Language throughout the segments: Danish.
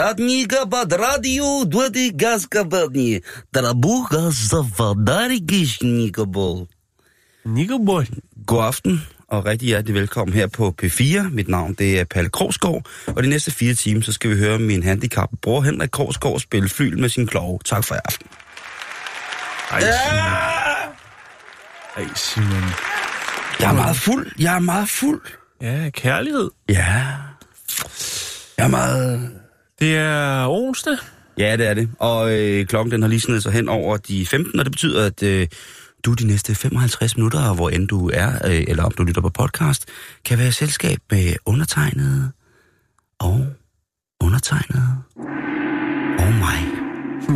Dadniga badradiu duedi gazkabadni. Trabuga savadari gishniga bol. Nikobol. God aften og rigtig hjertelig velkommen her på P4. Mit navn det er Palle Krogsgaard, og de næste fire timer, så skal vi høre min handicap bror Henrik Krogsgaard spille flyl med sin klove. Tak for i aften. Ej, Simon. Ej, Simon. Jeg er meget fuld. Jeg er meget fuld. Ja, kærlighed. Ja. Jeg er meget det er onsdag. Ja, det er det. Og øh, klokken den har lige snedet sig hen over de 15, og det betyder, at øh, du de næste 55 minutter, hvor end du er, øh, eller om du lytter på podcast, kan være i selskab med undertegnet og undertegnet og mig.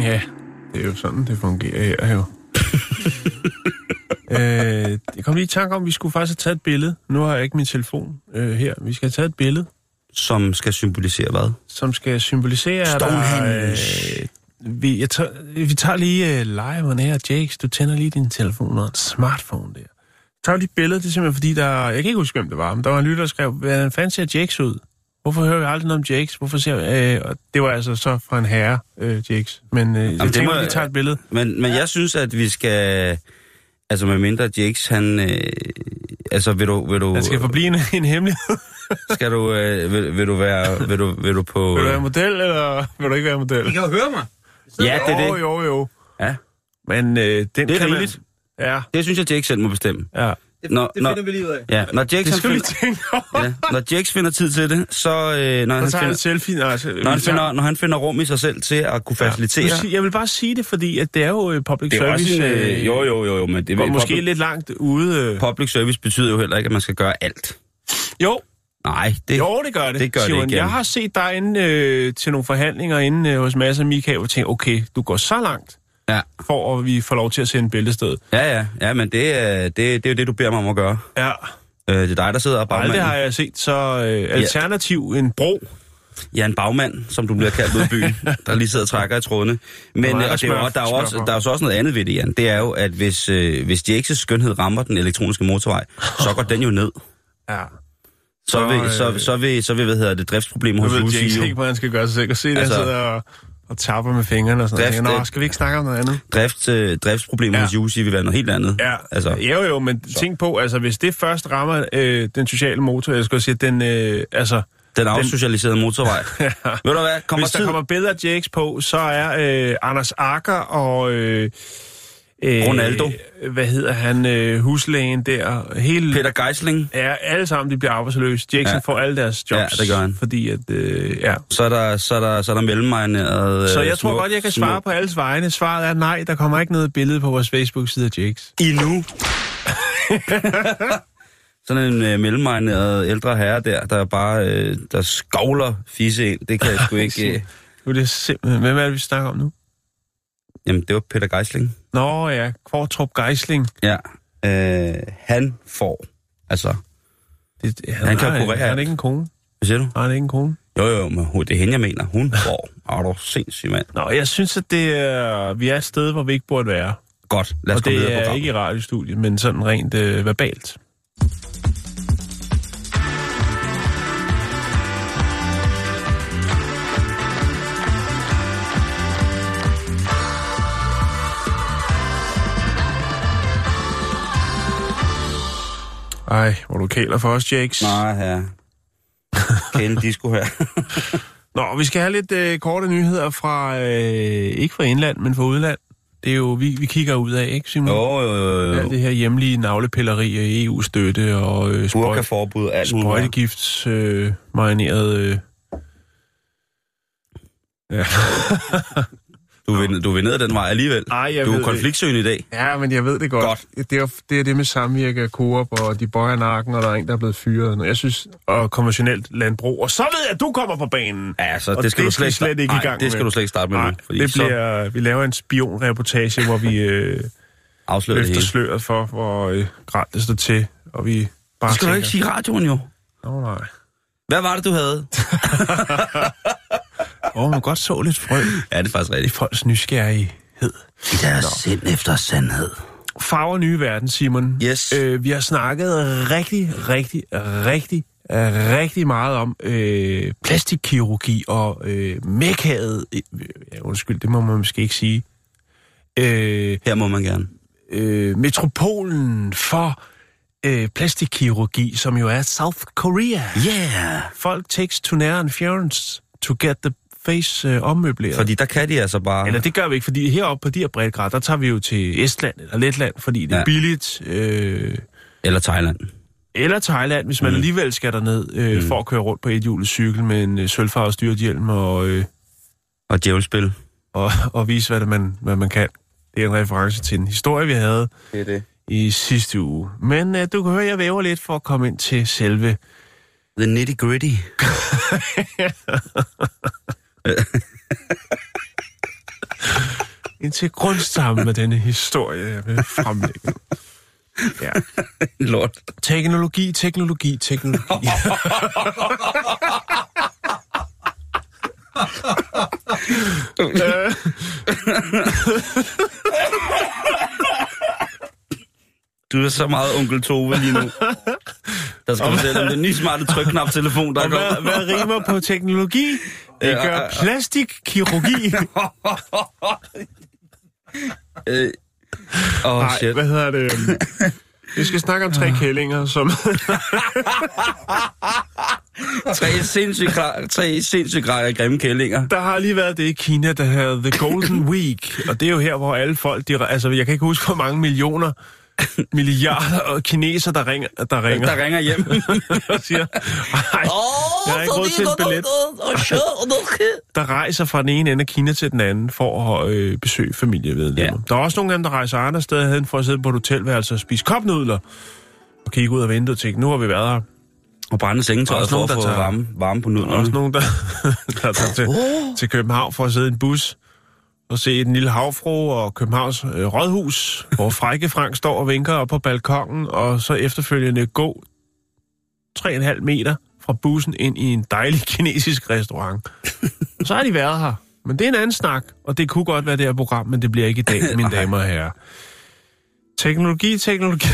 Ja, det er jo sådan, det fungerer her jo. øh, jeg kom lige i tanke om, at vi skulle faktisk have taget et billede. Nu har jeg ikke min telefon øh, her. Vi skal have taget et billede, Som skal symbolisere hvad? som skal symbolisere, at der, Stonehenge. øh, vi, jeg tager, vi tager lige øh, live her. Jakes, du tænder lige din telefon og en smartphone der. Jeg tager lige et billede, det er simpelthen fordi, der, jeg kan ikke huske, hvem det var, men der var en lytter, der skrev, hvordan fanden ser Jakes ud? Hvorfor hører vi aldrig noget om Jakes? Hvorfor ser øh, og det var altså så fra en herre, øh, Jakes. Men øh, jeg det tænker, må- vi tager et billede. Men, men jeg synes, at vi skal... Altså med mindre Jakes, han... Øh, altså vil du... Vil du Den skal forblive en, en hemmelighed. skal du, øh, vil, vil, du være... Vil du, vil du på... vil du være model, eller vil du ikke være model? kan jo høre mig. Ja, det er Jo, det. jo, jo. Ja, Men øh, den det er kan man-. Ja, Det synes jeg, Jakes selv må bestemme. ja. Når, når, vi lige ud af. ja, når Jakes, Det han skal vi finder, tænke over. ja, når Jakes finder tid til det, så... Øh, når, Så han tager jeg en finder, selfie. Nej, altså, når, han vi finder, når han finder rum i sig selv til at kunne facilitere... Ja. Jeg vil bare sige det, fordi at det er jo øh, public Det er også service. en, øh, øh, jo, jo, jo, jo, men det vil, måske public, lidt langt ude. Øh. public service betyder jo heller ikke, at man skal gøre alt. Jo, Nej, det, jo, det gør det. det gør det Simon. ikke, Jeg ja. har set dig inde øh, til nogle forhandlinger inde øh, hos Mads og Michael, og tænkte, okay, du går så langt, Ja, for at vi får lov til at sende bæltested. ja, ja, ja men det, er- det, det er jo det, du beder mig om at gøre. Ja, Øh, det er dig, der sidder og aldrig bagmanden. har jeg set så øh, alternativ en bro. Ja, en bagmand, som du bliver kaldt ude i byen, der lige sidder og trækker i trådene. Men Der er øh, og det er jo, der, er også, der er jo så også noget andet ved det, Jan. Det er jo, at hvis, øh, hvis Jakes' skønhed rammer den elektroniske motorvej, så går den jo ned. Ja. Så Så, vil, øh, så, så vil, så vil hvad hedder det, driftsproblemer hos ved Lucy James jo. ikke, hvad han skal gøre sig selv. Se, der Altså- sidder og, og tapper med fingrene og sådan noget. Drift, tænker, Nå, øh, skal vi ikke snakke om noget andet? Drift, øh, driftsproblemer Ja. hos Jussi vil være noget helt andet. Ja, Altså, jo jo, men så. tænk på, altså hvis det først rammer øh, den sociale motor, jeg skal sige, den, øh, altså, den afsocialiserede motorvej. ja, Ved du hvad, kommer hvis der tid... kommer bedre Jakes på, så er øh, Anders Akker og... Øh, øh, Ronaldo. Hvad hedder han? Øh, huslægen der. Hele, Peter Geisling, Ja, alle sammen de bliver arbejdsløse. Jackson Ja. får alle deres jobs. Ja, det gør han. Fordi at, øh, ja. så er der, så er der, så er der mellemmarineret... Så øh, jeg tror små- godt, jeg kan små- svare på alles vegne. Svaret er nej, der kommer ikke noget billede på vores Facebook-side af Jakes. Endnu. Sådan en øh, mellemmarineret ældre herre der, der bare øh, der skovler fisse ind. Det kan jeg sgu ikke... Øh, Nu er det simpelthen... Hvem er det, vi snakker om nu? jamen, det var Peter Geisling. Nå ja, Kvartrup Geisling. Ja. Øh, han får... Altså, Det, det, Han kan har- kurere han alt. ikke en kone? hvad siger du? Har han ikke en kone? Jo, jo, men det er hende, jeg mener. Hun får. Er du sindssyg, mand. Nå, jeg synes, at det er, vi er et sted, hvor vi ikke burde være. Godt, lad os Og det er programmet. ikke i radiostudiet, men sådan rent øh, verbalt. Ej, hvor du kæler for os, Jakes. Nej, ja. Kende disco her. Nå, vi skal have lidt øh, korte nyheder fra, øh, ikke fra indland, men fra udland. Det er jo, vi, vi kigger ud af, ikke Simon? Jo, jo, jo, jo. Alt det her hjemlige navlepilleri af EU-støtte og øh, sprøj, alt sprøjtegifts øh, marineret... Øh. Ja. Du vil, du vil ned ad den vej alligevel. Ej, jeg du er konfliktsøgende i dag. ja, men jeg ved det godt. Godt. Det, er, det er det med samvirke af Coop, og de bøjer nakken, og der er en, der er blevet fyret. Og jeg synes, og konventionelt landbrug. Og så ved jeg, at du kommer på banen. Ja, så Og det skal det du slet, slet ikke i Nej, gang det skal med. du slet ikke starte med Nej, nu. Fordi det så bliver, vi laver en spionreportage, hvor vi øh, afslører løfter sløret for, hvor øh, grad det står til, og vi bare Det skal du tænker, ikke sige i radioen jo. Åh, nej. Hvad var det, du havde? Åh, man godt så lidt frø Ja, det er faktisk i rigtigt. folks nysgerrighed. I deres sind efter sandhed. Farver nye verden, Simon. Yes. Øh, vi har snakket rigtig, rigtig, rigtig, rigtig meget om øh, plastikkirurgi og øh, mekaget... Øh, ja, undskyld, det må man måske ikke sige. Øh, Her må man gerne. øh, metropolen for øh, plastikkirurgi, som jo er South Korea. Yeah! Folk takes to nære Fjern's to get the face øh, ommøbleret. Fordi der kan de altså bare... Eller det gør vi ikke, fordi heroppe på de her breddegrader, der tager vi jo til Estland eller Letland, fordi det er Ja. billigt. Øh, Eller Thailand. eller Thailand, hvis man mm. alligevel skal derned øh, mm. for at køre rundt på et hjulet cykel med en øh, sølvfarvet styrthjelm og, øh, Og djævelspil. og, og vise, hvad, det man, hvad man kan. Det er en reference til en historie, vi havde Det er det. i sidste uge. Men øh, du kan høre, jeg væver lidt for at komme ind til selve... The nitty gritty. Ind til grundstammen med denne historie, jeg vil fremlægge. Ja. Lort. Teknologi, teknologi, teknologi. Du er så meget onkel Tove lige nu. Der skal selv om den nye smarte trykknap-telefon, der og hvad, kommer. hvad rimer på teknologi? Det Ja, gør ja, ja. plastikkirurgi. Øh, oh, Nej, shit. hvad hedder det? Vi skal snakke om tre kællinger, som... Tre sindssygt, tre sindssygt grimme kællinger. Der har lige været det i Kina, der hedder The Golden Week. Og det er jo her, hvor alle folk... De, altså, jeg kan ikke huske, hvor mange millioner milliarder kineser, der ringer, der ringer Der ringer hjem. og siger, "Ej, jeg har ikke råd til en billet. der rejser fra den ene ende af Kina til den anden for at øh, besøge familiemedlemmer. Ja. Der er også nogle af dem, der rejser andre steder hen for at sidde på et hotelværelse og spise kopnudler og kigge ud af vinduet og tænke, nu har vi været her. Og brænde sengetøjet for at der få varme, varme på Der er også nudlerne. nogen, der, der tager til, til København for at sidde i en bus og se den lille havfru og Københavns øh, rådhus, hvor Frække Frank står og vinker op på balkongen, og så efterfølgende gå 3,5 meter fra bussen ind i en dejlig kinesisk restaurant. Så har de været her. Men det er en anden snak, og det kunne godt være det her program, men det bliver ikke i dag, mine damer og herrer. Teknologi, teknologi.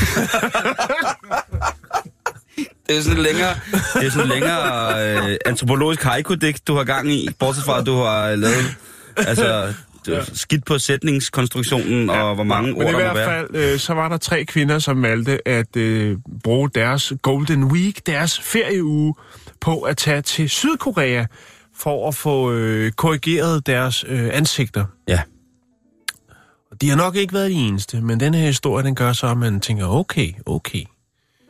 Det er sådan længere, det er sådan længere øh, antropologisk haiku-digt, du har gang i, bortset fra, at du har lavet altså, skidt på sætningskonstruktionen, og hvor mange Men ord i der må hvert være. fald, øh, så var der tre kvinder, som valgte at øh, bruge deres Golden Week, deres ferieuge, på at tage til Sydkorea for at få øh, korrigeret deres øh, ansigter. Ja. De har nok ikke været de eneste, men den her historie, den gør så, at man tænker, okay, okay.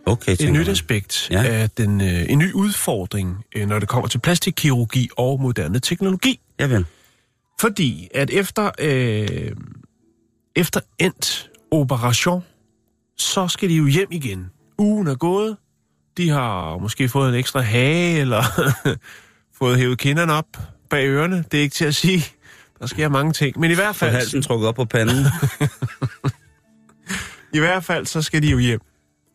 Okay, Et nyt man. aspekt Ja. ja. af den, øh, en ny udfordring, øh, når det kommer til plastikkirurgi og moderne teknologi. Ja, vel. Fordi at efter, øh, efter endt operation, så skal de jo hjem igen. Ugen er gået. De har måske fået en ekstra hage, eller fået hævet kinderne op bag ørerne. Det er ikke til at sige. Der sker mange ting. Men i hvert Få fald, halsen trukket op på panden. i hvert fald så skal de jo hjem.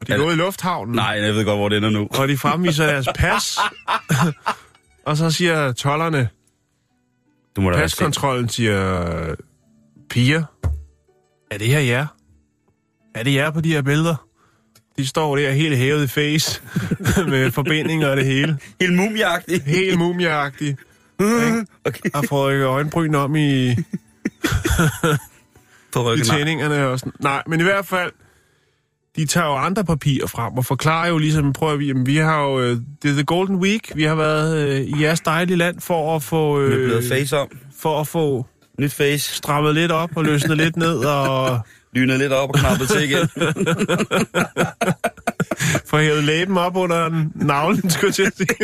Og de Er gået i lufthavnen, Nej, jeg ved godt, hvor det ender nu. og de fremviser deres pas. og så siger tollerne, Du må da. Paskontrollen siger, piger, er det her jer? Er det jer på de her billeder? De står der helt hævet i face, med forbindinger og det hele. Helt mumieagtig. Helt mumieagtigt. Okay. Har fået øjenbryn om i, i tændingerne og sådan. Nej, men i hvert fald, de tager jo andre papirer frem og forklarer jo ligesom, prøver vi, jamen, vi har jo, øh, det er The Golden Week, vi har været øh, i jeres dejlige land for at få... Med blevet face om. for at få Nyt face. Strammet lidt op og løsnet lidt ned og Lynet lidt op og knappet til igen. får hævet læben op under navlen, skulle jeg til at sige.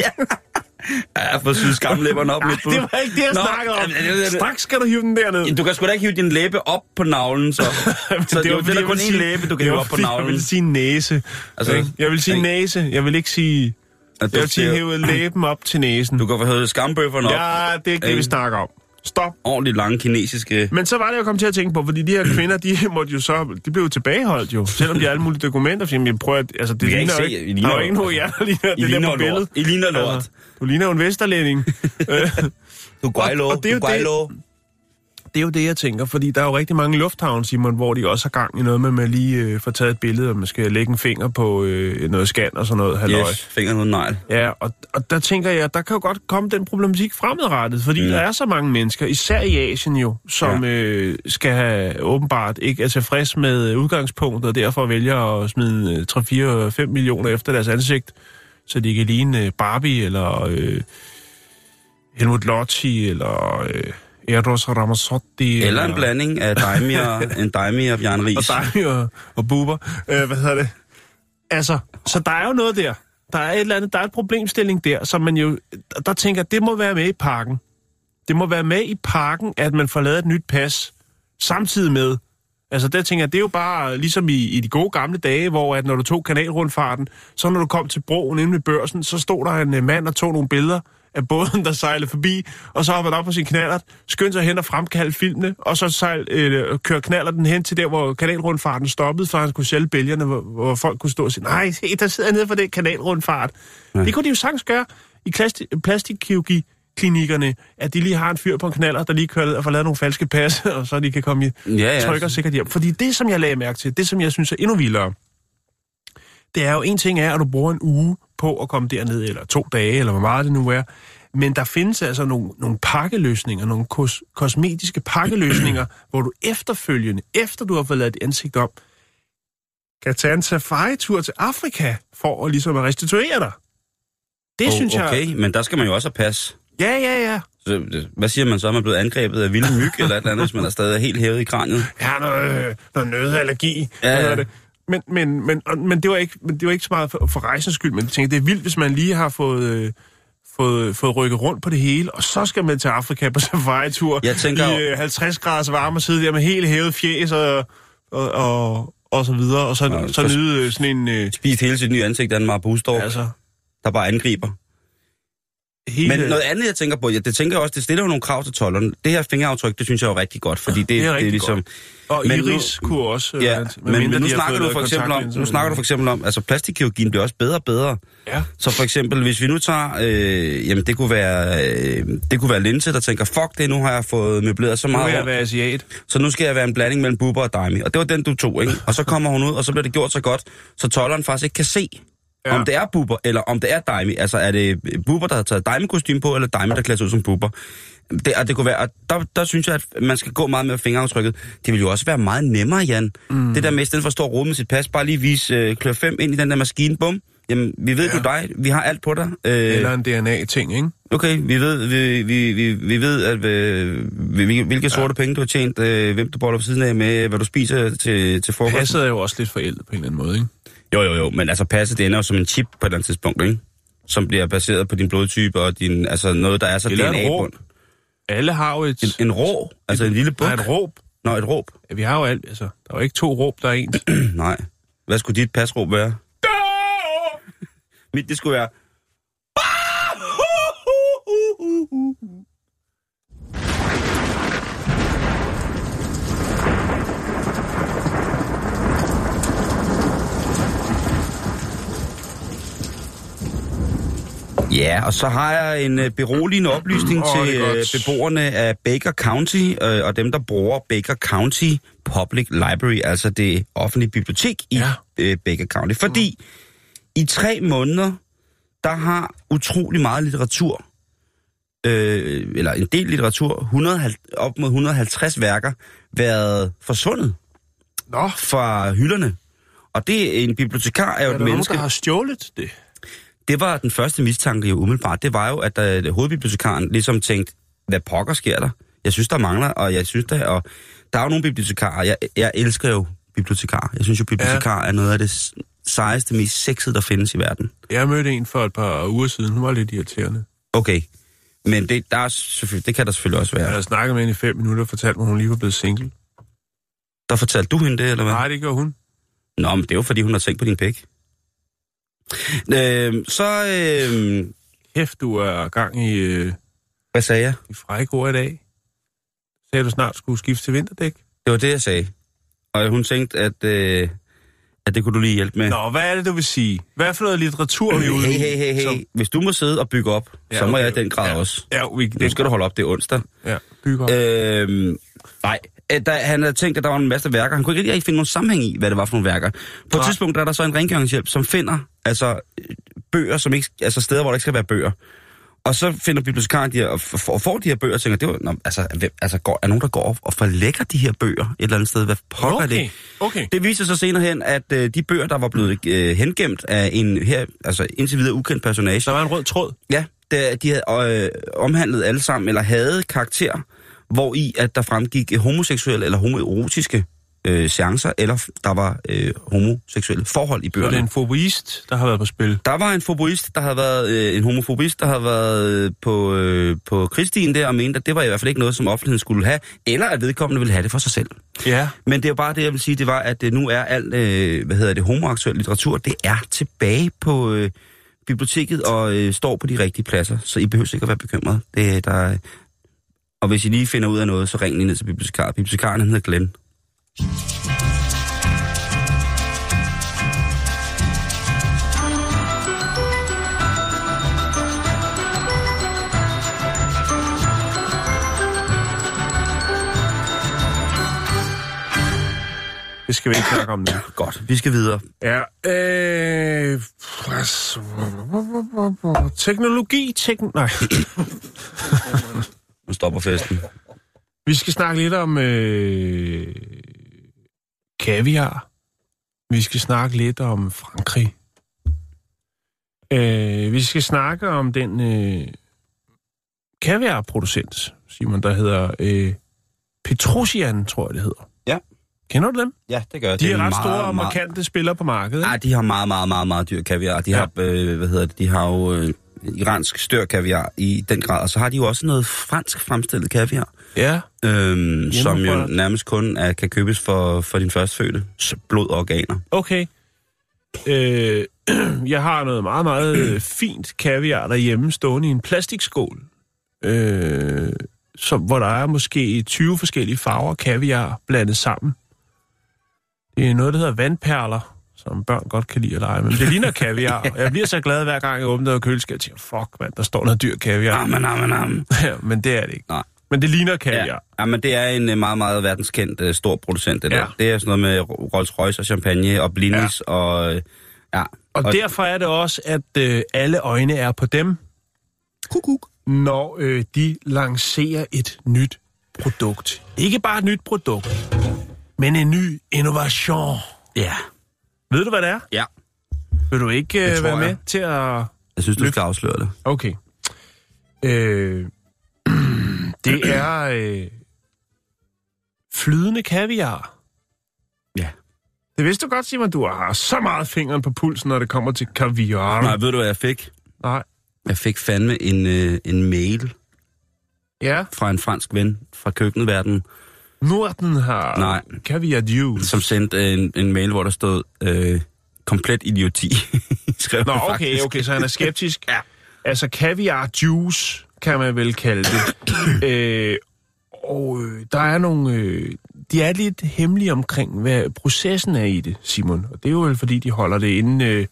ja, for syet skamlæberne op Ej, lidt på. det var ikke det, jeg Nå, snakkede om. jamen, det- det- Straks skal du hive den derned. Du kan sgu da ikke hive din læbe op på navlen, så. så det, var, det er kun én læbe, du kan hive op på fordi Jeg navlen. vil sige næse. Altså, ikke? jeg vil sige ikke? næse. Jeg vil ikke sige... At Jeg vil sige hæve læben op til næsen. Du kan få hævet skambøfferne op. Ja, det er ikke det, vi snakker om. Stop. Ordentligt lange kinesiske... Men så var det, jeg kom til at tænke på, fordi de her kvinder, de måtte jo så, de blev jo tilbageholdt jo, selvom de har alle mulige dokumenter, fordi jeg prøver at, altså det ligner ikke se- I ligner der er jo ikke noget, jeg ligner I det ligner der på billedet. I ligner lort. Altså, du ligner jo en vesterlænding. Øh, Du er guaylo, og det er du det- er jo det, jeg tænker, fordi der er jo rigtig mange lufthavne, Simon, hvor de også har gang i noget med, at man lige øh, får taget et billede, og man skal lægge en finger på øh, noget scan og sådan noget. Halløj. Yes, fingeren uden negl. Ja, og, og der tænker jeg, der kan jo godt komme den problematik fremadrettet, fordi Mm. mm. der er så mange mennesker, især i Asien jo, som ja. øh, skal have åbenbart ikke er tilfreds med udgangspunktet, og derfor vælger at smide øh, 3-4-5 millioner efter deres ansigt, så de kan ligne øh, Barbie, eller øh, Helmut Lotti, eller øh, Eros Ramazzotti. Eller en blanding af Daimi og, en Daimi og Bjørn Ries. Og dig og, og buber. Øh, hvad hedder det? Altså, så der er jo noget der. Der er et eller andet, der er et problemstilling der, som man jo, der tænker, det må være med i pakken. Det må være med i pakken, at man får lavet et nyt pas, samtidig med, altså der tænker jeg, det er jo bare ligesom i, i de gode gamle dage, hvor at når du tog kanalrundfarten, så når du kom til broen inde ved børsen, så stod der en øh, mand og tog nogle billeder af båden, der sejlede forbi, og så hoppede op på sin knallert, skyndte sig hen og fremkaldte filmene, og så sejl, øh, kørte knaller den hen til der, hvor kanalrundfarten stoppede, for han skulle sælge bælgerne, hvor, hvor folk kunne stå og sige, nej, se, der sidder nede for det kanalrundfart. Ja. Det kunne de jo sagtens gøre i plasti- plastikkirurgi klinikkerne, at de lige har en fyr på en knaller, der lige kører og får lavet nogle falske pas, og så de kan komme i Ja, ja. trykker sikkert hjem. Fordi det, som jeg lagde mærke til, det, som jeg synes er endnu vildere, det er jo en ting er, at du bruger en uge på at komme derned, eller to dage, eller hvor meget det nu er. Men der findes altså nogle, nogle pakkeløsninger, nogle kos, kosmetiske pakkeløsninger, hvor du efterfølgende, efter du har fået lavet dit ansigt om, kan tage en safari-tur til Afrika for at ligesom at restituere dig. Det Oh, synes jeg... Okay, men der skal man jo også have pas. Ja, ja, ja. Så, det- hvad siger man så? Er man blevet angrebet af vilde myg eller et eller andet, hvis man er stadig helt hævet i kraniet? Jeg har noget, øh, noget nødallergi. Ja, ja. det? Men, men, men, og- men, det var ikke, men det var ikke så meget for, for rejsens skyld, men jeg tænkte, det er vildt, hvis man lige har fået, øh, fået, fået rykket rundt på det hele, og så skal man til Afrika på safari-tur Jeg tænker i øh, 50 graders varme og sidde der med helt hævet fjes og, og, og, og så videre, og så, Ja, ja, så, så- nyde øh, sådan en... Øh, Spist hele sit nye ansigt af en altså. altså, der bare angriber. Hele, Men noget andet, jeg tænker på, ja, det tænker jeg også, det stiller jo nogle krav til tollerne. Det her fingeraftryk, det synes jeg er rigtig godt, fordi det, Det er det er ligesom... godt. og men Iris nu- kunne også... øh, Ja, men, men nu snakker du for eksempel om, nu snakker du for eksempel om, altså plastikkirurgien bliver også bedre og bedre. Ja, Så for eksempel, hvis vi nu tager, øh, jamen det kunne være, øh, det kunne være Linse, der tænker, fuck det, nu har jeg fået møbleret så nu vil meget jeg rundt, være asiat. så nu skal jeg være en blanding mellem Bubber og Daimi. Og det var den, du tog, ikke? Og så kommer hun ud, og så bliver det gjort så godt, så tolleren faktisk ikke kan se, Ja. ja. om det er Bubber, eller om det er Daimi. Altså er det Bubber, der har taget Daimi-kostyme på, eller Daimi, der klæder sig ud som Bubber. Det, og det kunne være, og der, der synes jeg, at man skal gå meget med fingeraftrykket. Det vil jo også være meget nemmere, Jan. Mm. Det der med, i stedet for at stå og med sit pas, bare lige vise øh, klør 5 ind i den der maskine, bum. Jamen, vi ved, ja. du dig. Vi har alt på dig. Øh, Eller en DNA-ting, ikke? Okay, vi ved, vi, vi, vi, vi ved at, øh, vi- hvilke sorte penge du har tjent, øh, hvem du boller på siden af med, hvad du spiser til, til frokost. Passet er jo også lidt forældet på en eller anden måde, ikke? Jo, jo, jo, men altså passet, det ender jo som en chip på et eller andet tidspunkt, ikke? Som bliver baseret på din blodtype og din, altså noget, der er så Eller en DNA råb. bund. Alle har jo et... En, en rå, altså en lille buk. Nej, et råb. Nå, et råb. Ja, vi har jo alt, altså. Der er jo ikke to råb, der er ens. Nej. Hvad skulle dit pasråb være? Mit, det skulle være... Ja, og så har jeg en øh, beroligende oplysning oh, til øh, beboerne af Baker County øh, og dem, der bruger Baker County Public Library, altså det offentlige bibliotek i Ja. øh, Baker County. Fordi i tre måneder, der har utrolig meget litteratur, øh, eller en del litteratur, 100, op mod 150 værker, været forsvundet Nå, fra hylderne. Og det en bibliotekar er jo er et der nogen, menneske... der har stjålet det? Det var den første mistanke jo umiddelbart. Det var jo, at uh, hovedbibliotekaren ligesom tænkte, hvad pokker sker der? Jeg synes, der mangler, og jeg synes, der, og der er jo nogle bibliotekarer. Jeg, jeg elsker jo bibliotekarer. Jeg synes jo, bibliotekarer ja. er noget af det sejeste, mest sexede, der findes i verden. Jeg mødte en for et par uger siden. Hun var lidt irriterende. Okay. Men det, der er selvfølgelig, det kan der selvfølgelig også være. Jeg har snakket med hende i fem minutter og fortalt mig, at hun lige var blevet single. Der fortalte du hende det, eller hvad? Nej, det gjorde hun. Nå, men det er jo, fordi hun har tænkt på din pæk. Øh, så... Øh, Hæft, du er gang i, øh, hvad sagde jeg? i frække ord i dag. Sagde du snart skulle skifte til vinterdæk? Det var det, jeg sagde. Og hun tænkte, at, øh, at det kunne du lige hjælpe med. Nå, hvad er det, du vil sige? Hvad for noget litteratur er vi ude Hey, hey, hey, hey. Som- Hvis du må sidde og bygge op, Ja, så må okay. jeg i den grad Ja. også. Ja, vi, Nu skal du holde op, det er onsdag. Ja, bygge op. Øhm, nej, Øh, der, han havde tænkt, at der var en masse værker. Han kunne ikke rigtig finde nogen sammenhæng i, hvad det var for nogle værker. På et tidspunkt der er der så en rengøringshjælp, som finder altså, bøger, som ikke, altså steder, hvor der ikke skal være bøger. Og så finder bibliotekaren de her, og får de her bøger, og tænker, det var, nå, altså, hvem, altså går, er nogen, der går op og forlægger de her bøger et eller andet sted? Hvad pokker er okay, det? okay. Det viser sig senere hen, at øh, de bøger, der var blevet øh, hengemt af en her, altså indtil videre ukendt personage, Der var en rød tråd. Ja, det, de havde øh, omhandlet alle sammen, eller havde karakter, hvor i at der fremgik homoseksuelle eller homoerotiske øh, seancer, eller der var øh, homoseksuelle forhold i bøgerne. det er en foboist, der har været på spil. Der var en foboist, der havde været øh, en homofobist, der havde været øh, på, øh, på Kristien der og mente, at det var i hvert fald ikke noget, som offentligheden skulle have, eller at vedkommende ville have det for sig selv. Ja. Men det er jo bare det, jeg vil sige, det var, at øh, nu er alt, øh, hvad hedder det, homoaktuel litteratur, det er tilbage på øh, biblioteket og øh, står på de rigtige pladser, så I behøver ikke at være bekymret. Det, er- der, er- og hvis I lige finder ud af noget, så ring lige ned til bibliotekaren. Bibliotekaren hedder Glenn. Det skal vi ikke snakke om nu. Godt, vi skal videre. Ja, øh... Teknologi, tekn... Nej. Nu stopper festen. Vi skal snakke lidt om øh, kaviar. Vi skal snakke lidt om Frankrig. Øh, vi skal snakke om den øh, kaviarproducent, Simon, der hedder øh, Petrosian, tror jeg det hedder. Ja. Kender du dem? Ja, det gør De er ret store og markante spillere på markedet. Ah, Ikke? de har meget, meget, meget, meget dyr kaviar. De Ja. har, øh, hvad hedder det, de har jo øh, iransk stør kaviar i den grad, og så har de jo også noget fransk fremstillet kaviar. Ja. Øhm, som jo nærmest kun er, kan købes for, for din førstfødte blod og organer. Okay. Øh, jeg har noget meget, meget øh, fint kaviar derhjemme stående i en plastikskål. Øh, som, hvor der er måske 20 forskellige farver kaviar blandet sammen. Det er noget, der hedder vandperler, som børn godt kan lide at lege med. Men det ligner kaviar. Jeg bliver så glad hver gang, jeg åbner køleskabet og tænker, fuck mand, der står noget dyr kaviar. Amen, amen, amen. Ja, men det er det ikke. Nej. Men det ligner Ja. kaviar. ja, men det er en øh, meget, meget verdenskendt uh, stor producent, det Ja. der. Det er sådan noget med Rolls Royce og champagne og blinis ja. og... øh, Ja. Og, og derfor er det også, at øh, alle øjne er på dem, Kukuk. når øh, de lancerer et nyt produkt. Ikke bare et nyt produkt, men en ny innovation. Ja. Ved du, hvad det er? Ja. Vil du ikke Det øh, være med jeg. til at... Jeg synes, du skal afsløre det. Okay. Øh, det er øh, flydende kaviar. Ja. Det vidste du godt, Simon. Du har så meget fingeren på pulsen, når det kommer til kaviar. Nej, ved du, hvad jeg fik? Nej. Jeg fik fandme en, øh, en mail Ja. fra en fransk ven fra køkkenverdenen, Norden har Nej. kaviar juice. som sendte en, en mail, hvor der stod øh, komplet idioti. Skrev Nå, okay, faktisk. okay, så han er skeptisk. ja. Altså, kaviar juice, kan man vel kalde det. øh, og øh, der er nogle... Øh, de er lidt hemmelige omkring, hvad processen er i det, Simon. Og det er jo vel, fordi de holder det inde... Øh,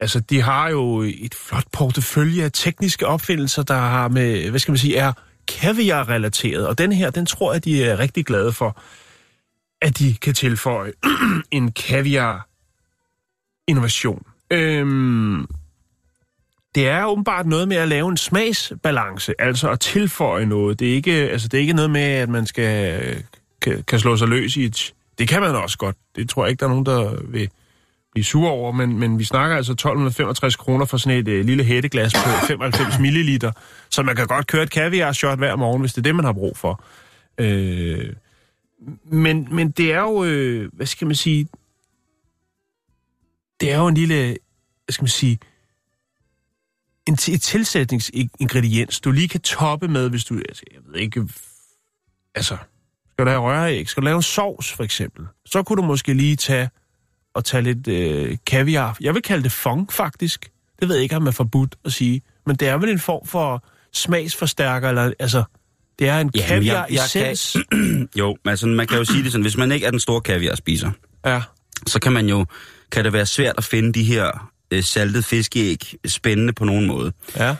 altså, de har jo et flot portefølje af tekniske opfindelser, der har med, hvad skal man sige, er kaviar-relateret. Og den her, den tror jeg, de er rigtig glade for, at de kan tilføje en kaviar-innovation. Øhm, det er åbenbart noget med at lave en smagsbalance, altså at tilføje noget. Det er ikke, altså det er ikke noget med, at man skal kan, kan slå sig løs i et... Det kan man også godt. Det tror jeg ikke, der er nogen, der vil, blive sure over, men, men vi snakker altså 1265 kroner for sådan et øh, lille hætteglas på 95 milliliter, så man kan godt køre et kaviar-shot hver morgen, hvis det er det, man har brug for. Øh, men, men det er jo, øh, hvad skal man sige, det er jo en lille, hvad skal man sige, en, et tilsætningsingrediens, du lige kan toppe med, hvis du, altså, jeg ved ikke, altså, skal du have røræg, skal du lave en sovs for eksempel, så kunne du måske lige tage og tage lidt øh, kaviar. Jeg vil kalde det fong, faktisk. Det ved jeg ikke, om man er forbudt at sige. Men det er vel en form for smagsforstærker, eller altså, det er en kaviar-essens. Kan... jo, altså man kan jo sige det sådan, hvis man ikke er den store kaviar-spiser, ja. så kan man jo, kan det være svært at finde de her øh, saltede fiskeæg spændende på nogen måde. Ja.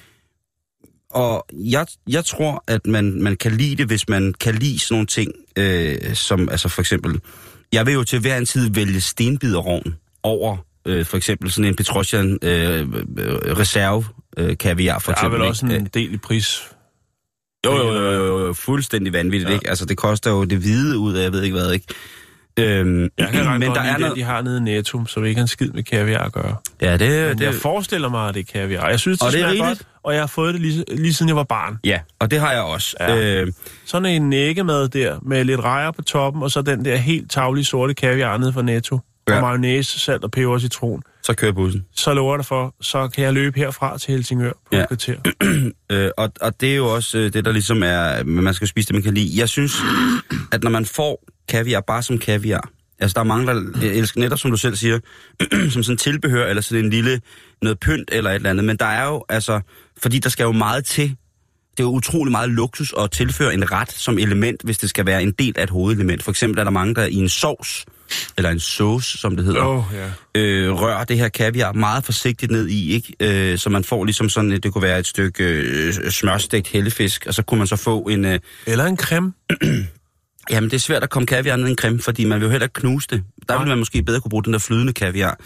Og jeg, jeg tror, at man, man kan lide det, hvis man kan lide sådan nogle ting, øh, som altså for eksempel jeg vil jo til hver en tid vælge stenbiderovn over øh, for eksempel sådan en Petrosian øh, reserve øh, kaviar for eksempel. Der er vel også en del i pris. Jo, jo, jo, jo, jo fuldstændig vanvittigt, ja. ikke? Altså, det koster jo det hvide ud af, jeg ved ikke hvad, ikke? Øhm, jeg kan men der er noget... de har nede i Netto, så vi ikke har en skid med kaviar at gøre. Ja, det... Men det... jeg forestiller mig, at det er kaviar. Jeg synes, det, og det er godt, og jeg har fået det lige, lige siden jeg var barn. Ja, og det har jeg også. Ja. Øh... Sådan en nækkemad der, med lidt rejer på toppen, og så den der helt tavlige sorte kaviar nede fra Netto. Ja. Og mayonnaise, salt og peber og citron. Så kører bussen. Så lover det for, så kan jeg løbe herfra til Helsingør på ja. et kvarter. øh, og, og det er jo også øh, det, der ligesom er, man skal spise det, man kan lide. Jeg synes, at når man får kaviar bare som kaviar, Altså, der er mange, der elsker netop, som du selv siger, som sådan tilbehør, eller sådan en lille, noget pynt eller et eller andet. Men der er jo, altså, fordi der skal jo meget til. Det er jo utrolig meget luksus at tilføre en ret som element, hvis det skal være en del af et hovedelement. For eksempel er der mange, der i en sovs, eller en sauce, som det hedder, oh, yeah. øh, rører det her kaviar meget forsigtigt ned i, ikke? Øh, så man får ligesom sådan, det kunne være et stykke øh, smørstegt hellefisk, og så kunne man så få en... Øh, eller en creme. Jamen, det er svært at komme kaviar ned i en creme, fordi man vil jo heller ikke knuse det. Der ville man måske bedre kunne bruge den der flydende kaviar.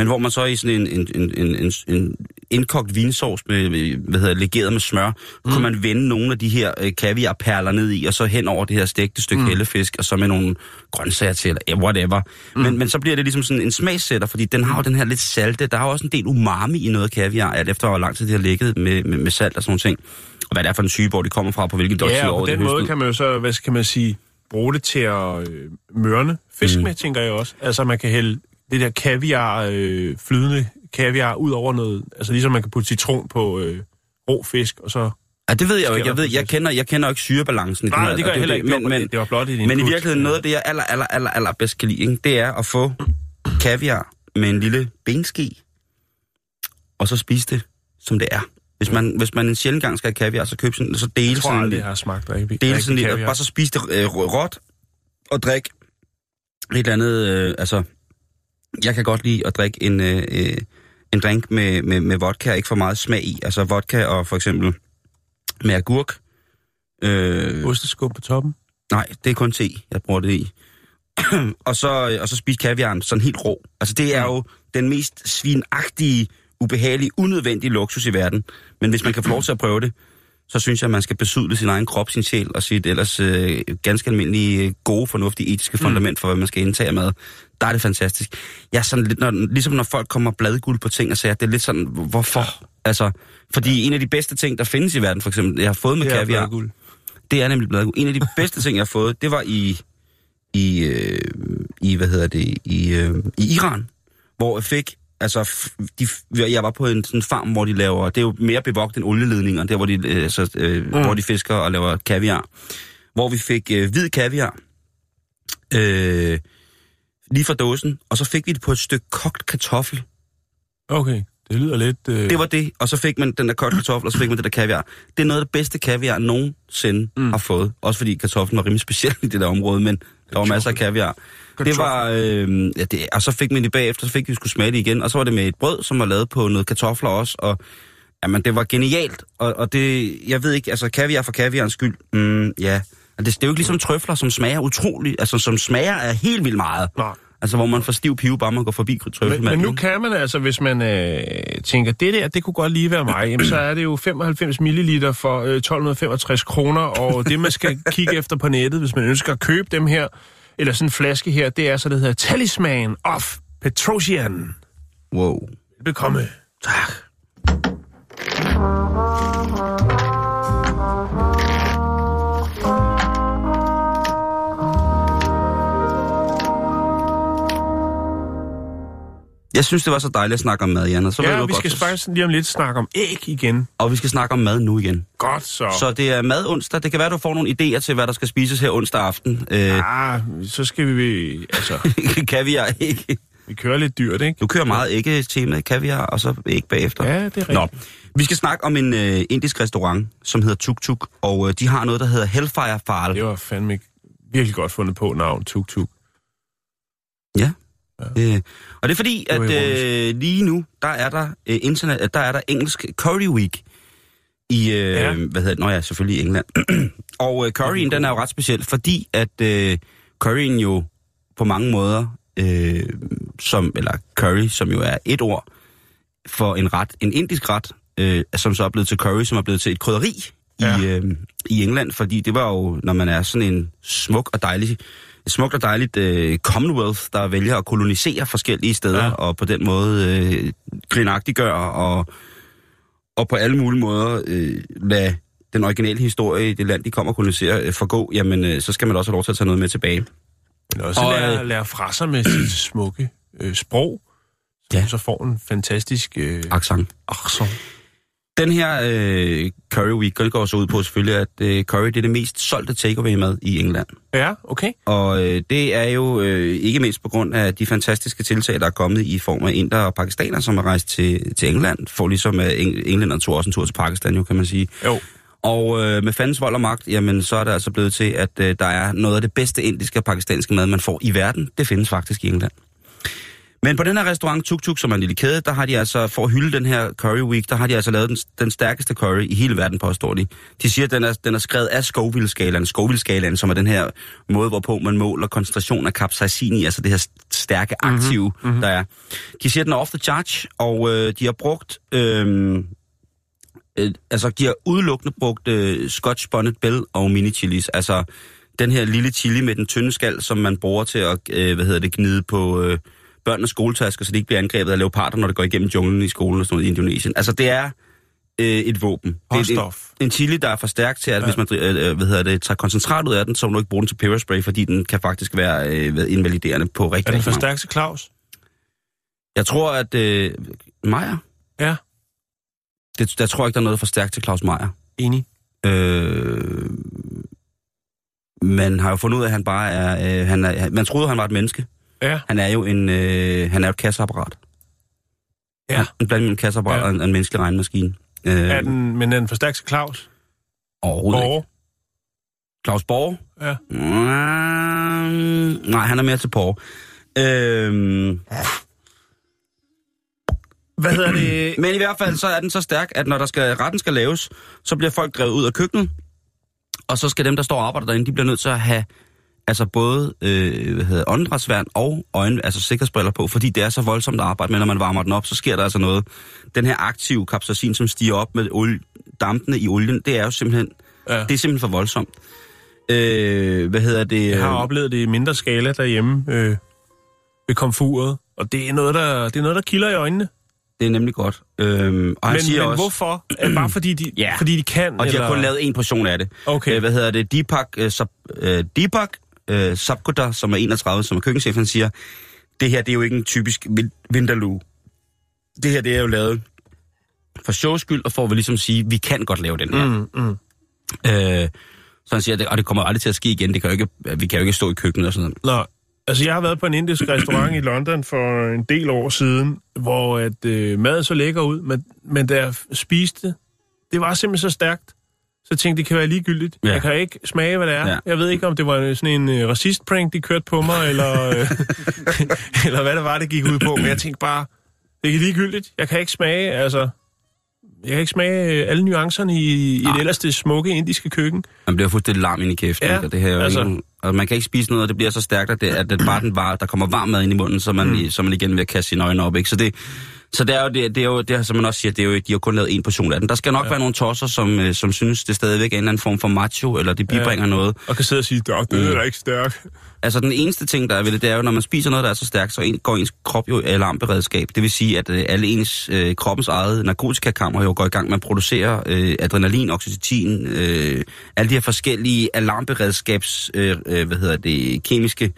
Men hvor man så i sådan en, en, en, en, en, en indkogt vinsauce med, hvad hedder legeret med smør, mm. kunne man vende nogle af de her øh, kaviarperler ned i, og så hen over det her stegte stykke mm. hellefisk, og så med nogle grøntsager til, eller whatever. Mm. Men, men så bliver det ligesom sådan en smagssætter, fordi den har jo den her lidt salte, der har jo også en del umami i noget kaviar, alt efter hvor lang tid det har ligget med, med, med salt og sådan ting. Og hvad det er for en syge, hvor det kommer fra, på hvilken døgn ja, over det Ja, på den måde kan man jo så, hvad skal man sige, bruge det til at øh, mørne fisk mm. med, tænker jeg også. Altså, man kan hælde det der kaviar, øh, flydende kaviar, ud over noget. Altså, ligesom man kan putte citron på øh, rå fisk, og så... Ja, det ved jeg jo ikke. Jeg, ved, jeg, kender, jeg kender ikke syrebalancen Nej, det, gør jeg heller ikke. Men, men, det var blot i Men i virkeligheden, noget af det, jeg aller, aller, aller, aller bedst kan lide, ikke, det er at få kaviar med en lille benski, og så spise det, som det er. Hvis man, hvis man en sjældent gang skal have kaviar, så køb sådan, så del sådan... Jeg tror det har smagt rigtig, Del sådan lidt, og bare så spise det øh, råt, og drik et eller andet, øh, altså... Jeg kan godt lide at drikke en, øh, øh, en drink med, med, med vodka, ikke for meget smag i. Altså vodka og for eksempel med agurk. Øh, Osteskum på toppen? Nej, det er kun te, jeg bruger det i. og, så, og så spise kaviaren sådan helt rå. Altså det er jo den mest svinagtige ubehagelig, unødvendig luksus i verden. Men hvis man kan få lov til at prøve det, så synes jeg, at man skal besudle sin egen krop, sin sjæl og sit ellers øh, ganske almindelige, gode, fornuftige, etiske mm. fundament for, hvad man skal indtage med. Der er det fantastisk. Jeg er sådan lidt, når, ligesom når folk kommer bladguld på ting og siger, det er lidt sådan, hvorfor? Altså, fordi en af de bedste ting, der findes i verden, for eksempel, jeg har fået med det kaviar, bladguld. det er nemlig bladguld. En af de bedste ting, jeg har fået, det var i, i, øh, i hvad hedder det, i, øh, i Iran, hvor jeg fik altså, de, jeg var på en sådan farm, hvor de laver, det er jo mere bevogt end olieledninger, der hvor de, øh, så, øh, mm. hvor de fisker og laver kaviar. Hvor vi fik øh, hvid kaviar, øh, lige fra dåsen, og så fik vi det på et stykke kogt kartoffel. Okay, det lyder lidt... Øh... Det var det, og så fik man den der kogt kartoffel, og så fik man det der kaviar. Det er noget af det bedste kaviar, nogensinde mm. har fået. Også fordi kartoflen var rimelig speciel i det der område, men der var masser af kaviar. Det var, øh, ja, det, og så fik man det bagefter, så fik vi skulle smage det igen, og så var det med et brød, som var lavet på noget kartofler også, og jamen, det var genialt, og, og det, jeg ved ikke, altså kaviar for kaviarens skyld, mm, ja, det, det er jo ikke ligesom trøfler, som smager utroligt, altså som smager af helt vildt meget. Nej. Altså, hvor man får stiv pive, bare man går forbi trøffelmanden. Men, men nu kan man altså, hvis man øh, tænker, det der, det kunne godt lige være mig, jamen, så er det jo 95 milliliter for øh, 1265 kroner, og det, man skal kigge efter på nettet, hvis man ønsker at købe dem her, eller sådan en flaske her, det er så, det hedder Talisman of Petrosian. Wow. Velbekomme. Tak. Jeg synes, det var så dejligt at snakke om mad, Jan. Og, så Ja, vi skal faktisk lige om lidt snakke om æg igen. og vi skal snakke om mad nu igen. Godt så. Så det er mad onsdag. Det kan være, du får nogle idéer til, hvad der skal spises her onsdag aften. Øh, Ah, så skal vi... Altså, kaviar, ikke? vi kører lidt dyrt, ikke? Du kører meget ikke-tema, kaviar, og så ikke bagefter. Ja, det er Nå, rigtigt. vi skal snakke om en øh, indisk restaurant, som hedder Tuk Tuk, og øh, de har noget, der hedder Hellfire Fal. Det var fandme virkelig godt fundet på navn, Tuk Tuk. Ja. Øh, og det er fordi, Det at øh, lige nu, der er der, øh, internet, der er der engelsk Curry Week i, øh, ja. hvad hedder det? Nå ja, selvfølgelig i England. og øh, curryen, den er jo ret speciel, fordi at øh, curryen jo på mange måder, øh, som, eller curry, som jo er et ord for en ret, en indisk ret, øh, som så er blevet til curry, som er blevet til et krydderi Ja. i, øh, i England, fordi det var jo, når man er sådan en smuk og dejlig et smukt og dejligt øh, Commonwealth, der vælger at kolonisere forskellige steder, Ja. og på den måde øh, grinagtiggøre og, og på alle mulige måder øh, lade den originale historie i det land, de kommer og koloniserer, øh, forgå, jamen øh, så skal man også have lov til at tage noget med tilbage. Men også Og, lære, øh, lære fra sig med sit smukke øh, sprog, så Ja. så får en fantastisk øh, Accent. accent. Den her øh, Curry Week, går så ud på selvfølgelig, at øh, curry det er det mest solgte takeaway-mad i England. Ja, okay. Og øh, det er jo øh, ikke mindst på grund af de fantastiske tiltag, der er kommet i form af inder og pakistaner, som er rejst til, til England, for ligesom at Eng- englænder tog også en tur til Pakistan, jo kan man sige. Jo. Og øh, med fandens vold og magt, jamen så er det altså blevet til, at øh, der er noget af det bedste indiske og pakistanske mad, man får i verden. Det findes faktisk i England. Men på den her restaurant Tuk Tuk, som er en lille kæde, der har de altså, for at hylde den her Curry Week, der har de altså lavet den, den stærkeste curry i hele verden, påstår de. De siger, at den er, den er skrevet af Scoville-skalaen, Scoville-skalaen, som er den her måde, hvorpå man måler koncentration af capsaicin i, altså det her stærke aktive, mm-hmm. der er. De siger, at den er off the charge, og øh, de har brugt... Øh, øh, altså, de har udelukkende brugt øh, Scotch Bonnet Bell og mini chilis. Altså, den her lille chili med den tynde skal, som man bruger til at, øh, hvad hedder det, gnide på øh, børnenes skoletasker, så de ikke bliver angrebet af leoparder, når det går igennem junglen i skolen og sådan noget i Indonesien. Altså, det er øh, et våben. Det er en, en chili, der er for stærk til, at ja. hvis man øh, øh, hvad hedder det, tager koncentrat ud af den, så må du ikke bruge den til peberspray, fordi den kan faktisk være øh, invaliderende på rigtig, Er den for stærk til Claus? Jeg tror, at... Øh, Maja? Ja, Det, der tror jeg ikke, der er noget for stærkt til Claus Meier. enig. Øh, man har jo fundet ud af, at han bare er, øh, han er... Man troede, han var et menneske. Ja, Han er jo en, øh, han er jo et kasseapparat. ja. Han- En blanding mellem en kasseapparat Ja. og en, en menneskelig regnemaskine. Øh, Er den, men er den for stærk til Claus? Overhovedet ikke. Borg? Claus Borg? Ja. Mm, nej, han er mere til Borg. Øh, Hvad hedder det? men i hvert fald så er den så stærk, at når der skal, retten skal laves, så bliver folk drevet ud af køkkenet, og så skal dem, der står og arbejder derinde, de bliver nødt til at have altså både øh, hvad hedder, åndedrætsværn og øjne, altså sikkerhedsbriller på, fordi det er så voldsomt at arbejde med, når man varmer den op, så sker der altså noget. Den her aktive kapsacin, som stiger op med olie, dampene i olien, det er jo simpelthen, Ja. det er simpelthen for voldsomt. Øh, hvad hedder det? Jeg har øh, oplevet det i mindre skala derhjemme øh, ved komfuret, og det er, noget, der, det er noget, der kilder i øjnene. Det er nemlig godt. Øh, og Men, siger men også, hvorfor? Det bare fordi de, Ja. fordi de kan? Og de eller? har kun lavet en portion af det. Okay. Øh, hvad hedder det? Deepak, øh, sub, øh, Deepak øh, Sabkuda, som er 31, som er køkkenchef, han siger, det her det er jo ikke en typisk vin- vinterlue. Det her det er jo lavet for shows skyld, og for at vi ligesom sige, vi kan godt lave den her. Mm. Mm, mm. Øh, så han siger, det, og det kommer aldrig til at ske igen. Det kan jo ikke, vi kan jo ikke stå i køkkenet og sådan noget. Nå, altså jeg har været på en indisk restaurant i London for en del år siden, hvor at øh, maden så lækker ud, men, men da jeg spiste, det var simpelthen så stærkt, så tænkte, det kan være ligegyldigt. Ja. Jeg kan ikke smage, hvad det er. Ja. Jeg ved ikke, om det var sådan en øh, racist-prank, de kørte på mig, eller, øh, eller hvad det var, det gik ud på. Men jeg tænkte bare, det er ligegyldigt. Jeg kan ikke smage, altså... Jeg kan ikke smage øh, alle nuancerne i, i det ellers det smukke indiske køkken. Man bliver fuldstændig larm ind i kæften, Ja, ikke? og det her er altså- ikke, og man kan ikke spise noget, og det bliver så stærkt, at, det, at det bare den var, der kommer varm mad ind i munden, så man, mm. så man igen at kaste sine øjne op. Ikke? Så det, Så det er jo, det, det er jo, det er, som man også siger, det er jo, de har kun lavet en portion af den. Der skal nok ja. være nogle tosser, som, øh, som synes, det stadigvæk er en eller anden form for macho, eller det bibringer ja. noget. Og kan sidde og sige, det er da ikke stærk. Altså den eneste ting, der er ved det, det er jo, når man spiser noget, der er så stærkt, så går ens krop jo i alarmberedskab. Det vil sige, at øh, alle ens øh, kroppens eget narkotikakammer jo går i gang med at producere øh, adrenalin, oxytocin, øh, alle de her forskellige alarmberedskabs, øh, øh, hvad hedder det, kemiske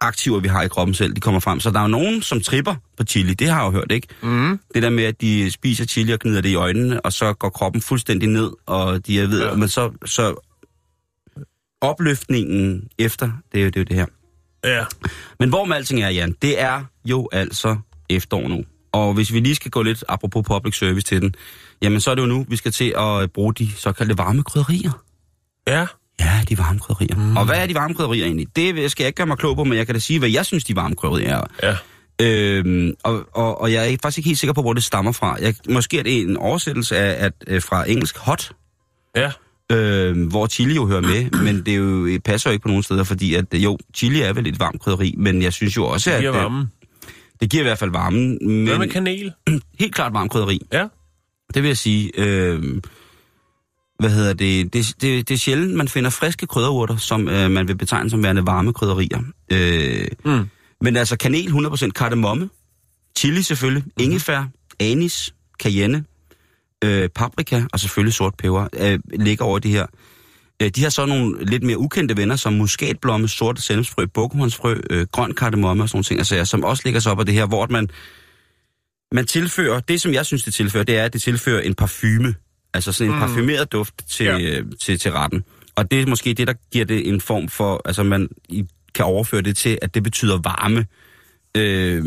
aktiver, vi har i kroppen selv, de kommer frem. Så der er jo nogen, som tripper på chili. Det har jeg jo hørt, ikke? Mm. Det der med, at de spiser chili og gnider det i øjnene, og så går kroppen fuldstændig ned, og de er ved, ja. men så, så opløftningen efter, det er jo det, er jo det her. Ja. Men hvor med alting er, Jan, det er jo altså efterår nu. Og hvis vi lige skal gå lidt, apropos public service til den, jamen så er det jo nu, vi skal til at bruge de såkaldte varme krydderier. Ja. Ja, de varme krydderier. Mm. Og hvad er de varme krydderier egentlig? Det skal jeg ikke gøre mig klog på, men jeg kan da sige, hvad jeg synes, de varme krydderier er. Ja. Øhm, og, og, og jeg er faktisk ikke helt sikker på, hvor det stammer fra. Jeg, måske er det en oversættelse af, at, øh, fra engelsk hot, Ja. øh, hvor chili jo hører med, men det jo, det passer jo ikke på nogen steder, fordi at, øh, jo, chili er vel et varmt krydderi, men jeg synes jo også, Det at giver øh, varmen. det giver i hvert fald varmen, Hvad med men kanel? helt klart varmt krydderi. Ja. Det vil jeg sige, øh, hvad hedder det, det, det, det er sjældent, man finder friske krydderurter, som øh, man vil betegne som værende varme krydderier. Øh, Mm. men altså kanel 100% kardemomme, chili selvfølgelig, mm-hmm. ingefær, anis, cayenne, øh, paprika og selvfølgelig sort peber øh, ligger over det her. Øh, de har så nogle lidt mere ukendte venner, som muskatblomme, sorte sennepsfrø, bukhornsfrø, øh, grøn kardemomme og sådan nogle ting, altså, som også ligger så op af det her, hvor man, man tilfører, det som jeg synes, det tilfører, det er, at det tilfører en parfume. Altså sådan en mm. parfumeret duft til, Ja. ja. til, til retten. Og det er måske det, der giver det en form for, altså man kan overføre det til, at det betyder varme. Øh,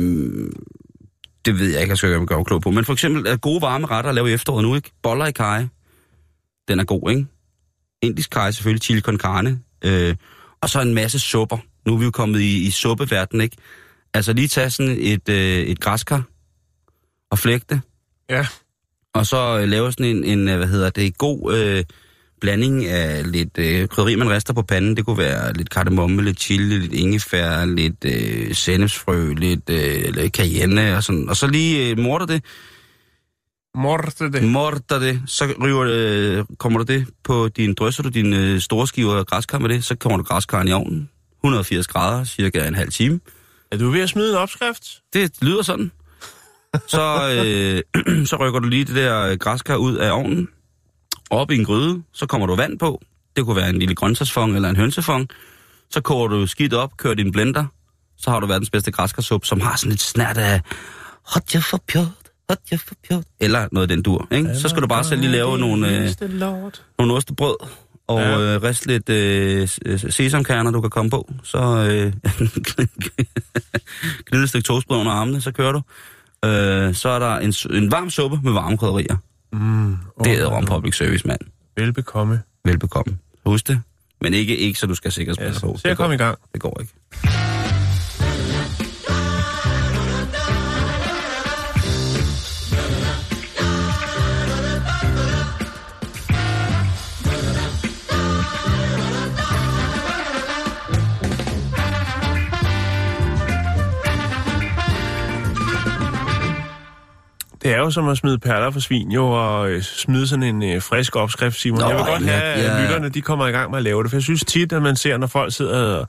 det ved jeg ikke, jeg skal gøre mig klog på. Men for eksempel er gode varme retter at lave i efteråret nu, ikke? Boller i kaj. Den er god, ikke? Indisk kaj selvfølgelig, chili con carne. Øh, og så en masse supper. Nu er vi jo kommet i, i suppeverdenen, ikke? Altså lige tage sådan et, øh, et græskar og flægte det. Ja. Og så øh, lave sådan en, en øh, hvad hedder det, god øh, blanding af lidt øh, krydderi, man rister på panden. Det kunne være lidt kardemomme, lidt chili, lidt ingefær, lidt øh, sennepsfrø, lidt, øh, lidt cayenne og sådan. Og så lige øh, morter det, Morte det. morter det, så river, øh, kommer du det på din, drysser du din øh, store skiver af græskar med det, så kommer du græskaren i ovnen. 180 grader, cirka en halv time. Er du ved at smide en opskrift? Det lyder sådan. Så, øh, så rykker du lige det der øh, græskar ud af ovnen, op i en gryde, så kommer du vand på. Det kunne være en lille grøntsagsfong eller en hønsefong. Så koger du skidt op, kører din blender, så har du verdens bedste græskarsuppe, som har sådan lidt snært af hot jeg for pjot, hot jeg for pjot, eller noget af den dur. Ikke? Så skal du bare selv lige lave nogle, øh, nogle ostebrød, og Ja. øh, riste lidt øh, øh, sesamkerner, du kan komme på. Så øh, gnide et stykke toastbrød under armene, så kører du. Øh, så er der en, en varm suppe med varme krydderier. Mm. Det er om public service, mand. Velbekomme. Velbekomme. Husk det. Men ikke, ikke så du skal sikkert spille Ja, på. så jeg kom i gang. det går ikke. Det er jo som at smide perler for svin, jo, og øh, smide sådan en øh, frisk opskrift, Simon. Nå, jeg vil godt have, at ja. lytterne de kommer i gang med at lave det, for jeg synes tit, at man ser, når folk sidder og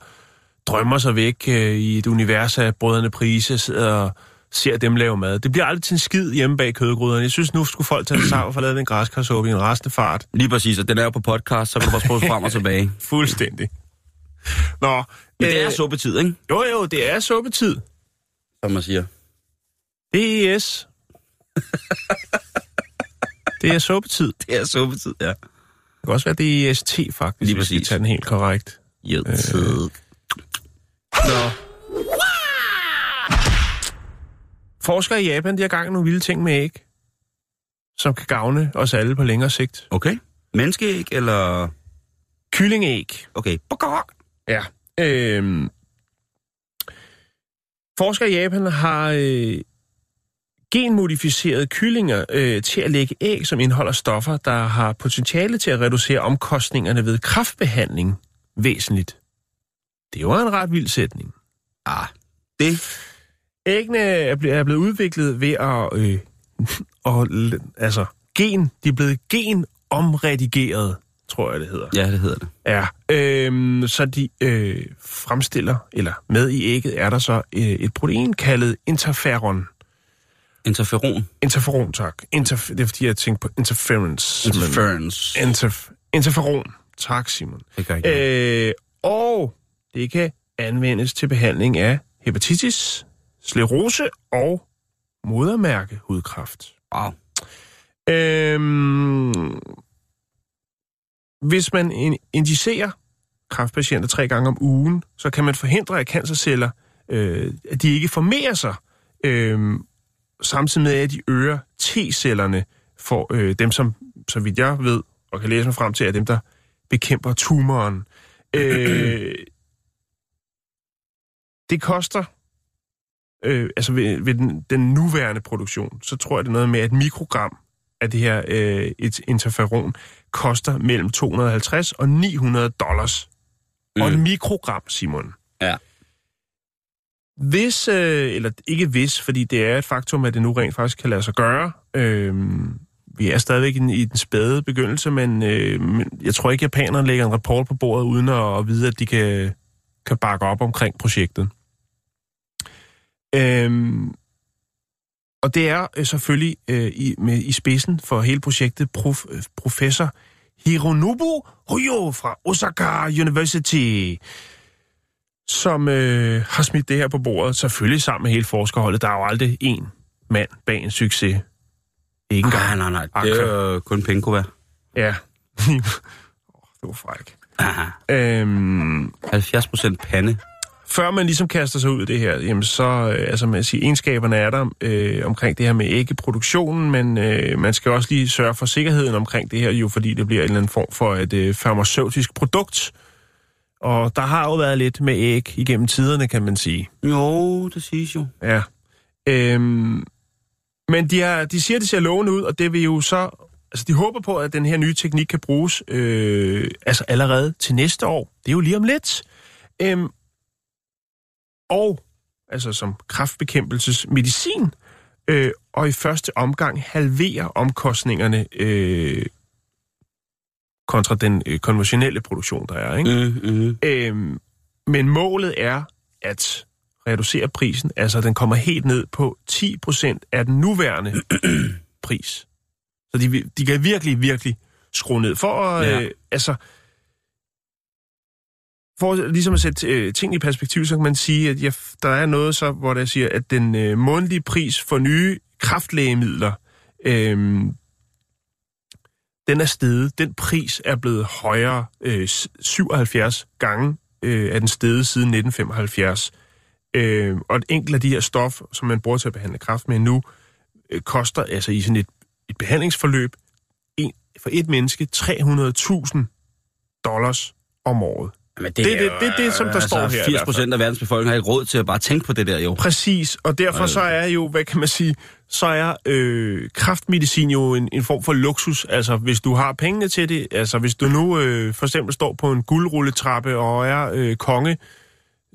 drømmer sig væk øh, i et univers af brødrene Prise, sidder og ser dem lave mad. Det bliver aldrig til en skid hjemme bag kødgryderne. Jeg synes, nu skulle folk tage sig sammen og få lavet en græskarsuppe i en restende fart. Lige præcis, og den er jo på podcast, så kan du bare spole frem og tilbage. Fuldstændig. Nå, Men det er øh, suppetid, ikke? Jo, jo, det er suppetid. Som man siger. DES. det er suppetid. Det Det er suppetid, ja. kan også være DEST, faktisk, Lige hvis vi præcis. tager den helt korrekt. Hjeltid. Nå. Forskere i Japan, de har gang i nogle vilde ting med æg, som kan gavne os alle på længere sigt. Okay. Menneskeæg, eller... Kyllingæg. Okay. Ja. Øhm, forskere i Japan har øh, genmodificeret kyllinger øh, til at lægge æg, som indeholder stoffer, der har potentiale til at reducere omkostningerne ved kraftbehandling væsentligt. Det var en ret vild sætning. Ah, det æggene er ble- blevet udviklet ved at... Øh, og, altså, gen, de er blevet genomredigeret, tror jeg, det hedder. Ja, det hedder det. Ja, øhm, så de øh, fremstiller, eller med i ægget er der så øh, et protein kaldet interferon. Interferon. Interferon, tak. Interf- det er fordi, jeg tænkte på interference. men- Interference. Interf- interferon. Tak, Simon. Det gør ikke Øh, og det kan anvendes til behandling af hepatitis, sklerose og modermærkehudkræft. Wow. Øhm, hvis man in- injicerer kræftpatienter tre gange om ugen, så kan man forhindre, at cancerceller øh, at de ikke formerer sig, øh, samtidig med, at de øger T-cellerne for øh, dem, som, så vidt jeg ved, og kan læse mig frem til, er dem, der bekæmper tumoren. Øh, det koster, øh, altså ved, ved den, den nuværende produktion, så tror jeg, det er noget med, at mikrogram af det her øh, et interferon koster mellem 250 og 900 dollars. Mm. Og et mikrogram, Simon. Hvis, øh, eller ikke hvis, fordi det er et faktum, at det nu rent faktisk kan lade sig gøre. Øh, vi er stadigvæk i den, i den spæde begyndelse, men, øh, men jeg tror ikke, japanerne lægger en rapport på bordet, uden at, at vide, at de kan, kan bakke op omkring projektet. Øhm, og det er øh, selvfølgelig øh, i, med, i spidsen for hele projektet prof, professor Hironobu Ryo fra Osaka University, som øh, har smidt det her på bordet, selvfølgelig sammen med hele forskerholdet. Der er jo aldrig én mand bag en succes. Ikke engang. Nej, nej, nej. Det er jo kun være. Ja. oh, det var fræk. Aha. Øhm, 70 procent pande. før man ligesom kaster sig ud i det her, jamen så, øh, altså man siger, egenskaberne er der øh, omkring det her med æggeproduktionen, men øh, man skal også lige sørge for sikkerheden omkring det her, jo fordi det bliver en eller anden form for et øh, farmaceutisk produkt. Og der har jo været lidt med æg igennem tiderne, kan man sige. Jo, det siges jo. Ja. Øhm, men de, er, de siger, at det ser lovende ud, og det vil jo så... Altså, de håber på, at den her nye teknik kan bruges øh, altså allerede til næste år. Det er jo lige om lidt. Øhm, og altså som kraftbekæmpelsesmedicin, øh, og i første omgang halvere omkostningerne øh, kontra den øh, konventionelle produktion, der er. Ikke? Mm, mm. Øhm, men målet er at reducere prisen, altså den kommer helt ned på 10% af den nuværende pris. Så de, de kan virkelig, virkelig skrue ned. For at, Ja. øh, altså, for ligesom at sætte øh, ting i perspektiv, så kan man sige, at ja, der er noget så, hvor der siger, at den øh, månedlige pris for nye kraftlægemidler, øh, den er steget. Den pris er blevet højere øh, 77 gange øh, er den steget siden 1975. Øh, og et enkelt af de her stof, som man bruger til at behandle kræft med nu, øh, koster altså i sådan et, et behandlingsforløb en, for et menneske 300.000 dollars om året. Men Det er det- det det, som der står her i hvert 80 fald. procent af verdens befolkning har ikke råd til at bare tænke på det der, jo. Præcis, og derfor så er jo, hvad kan man sige, så er øh, kraftmedicin jo en, en form for luksus. Altså, hvis du har pengene til det, altså hvis du nu øh, for eksempel står på en guldrulletrappe og er øh, konge,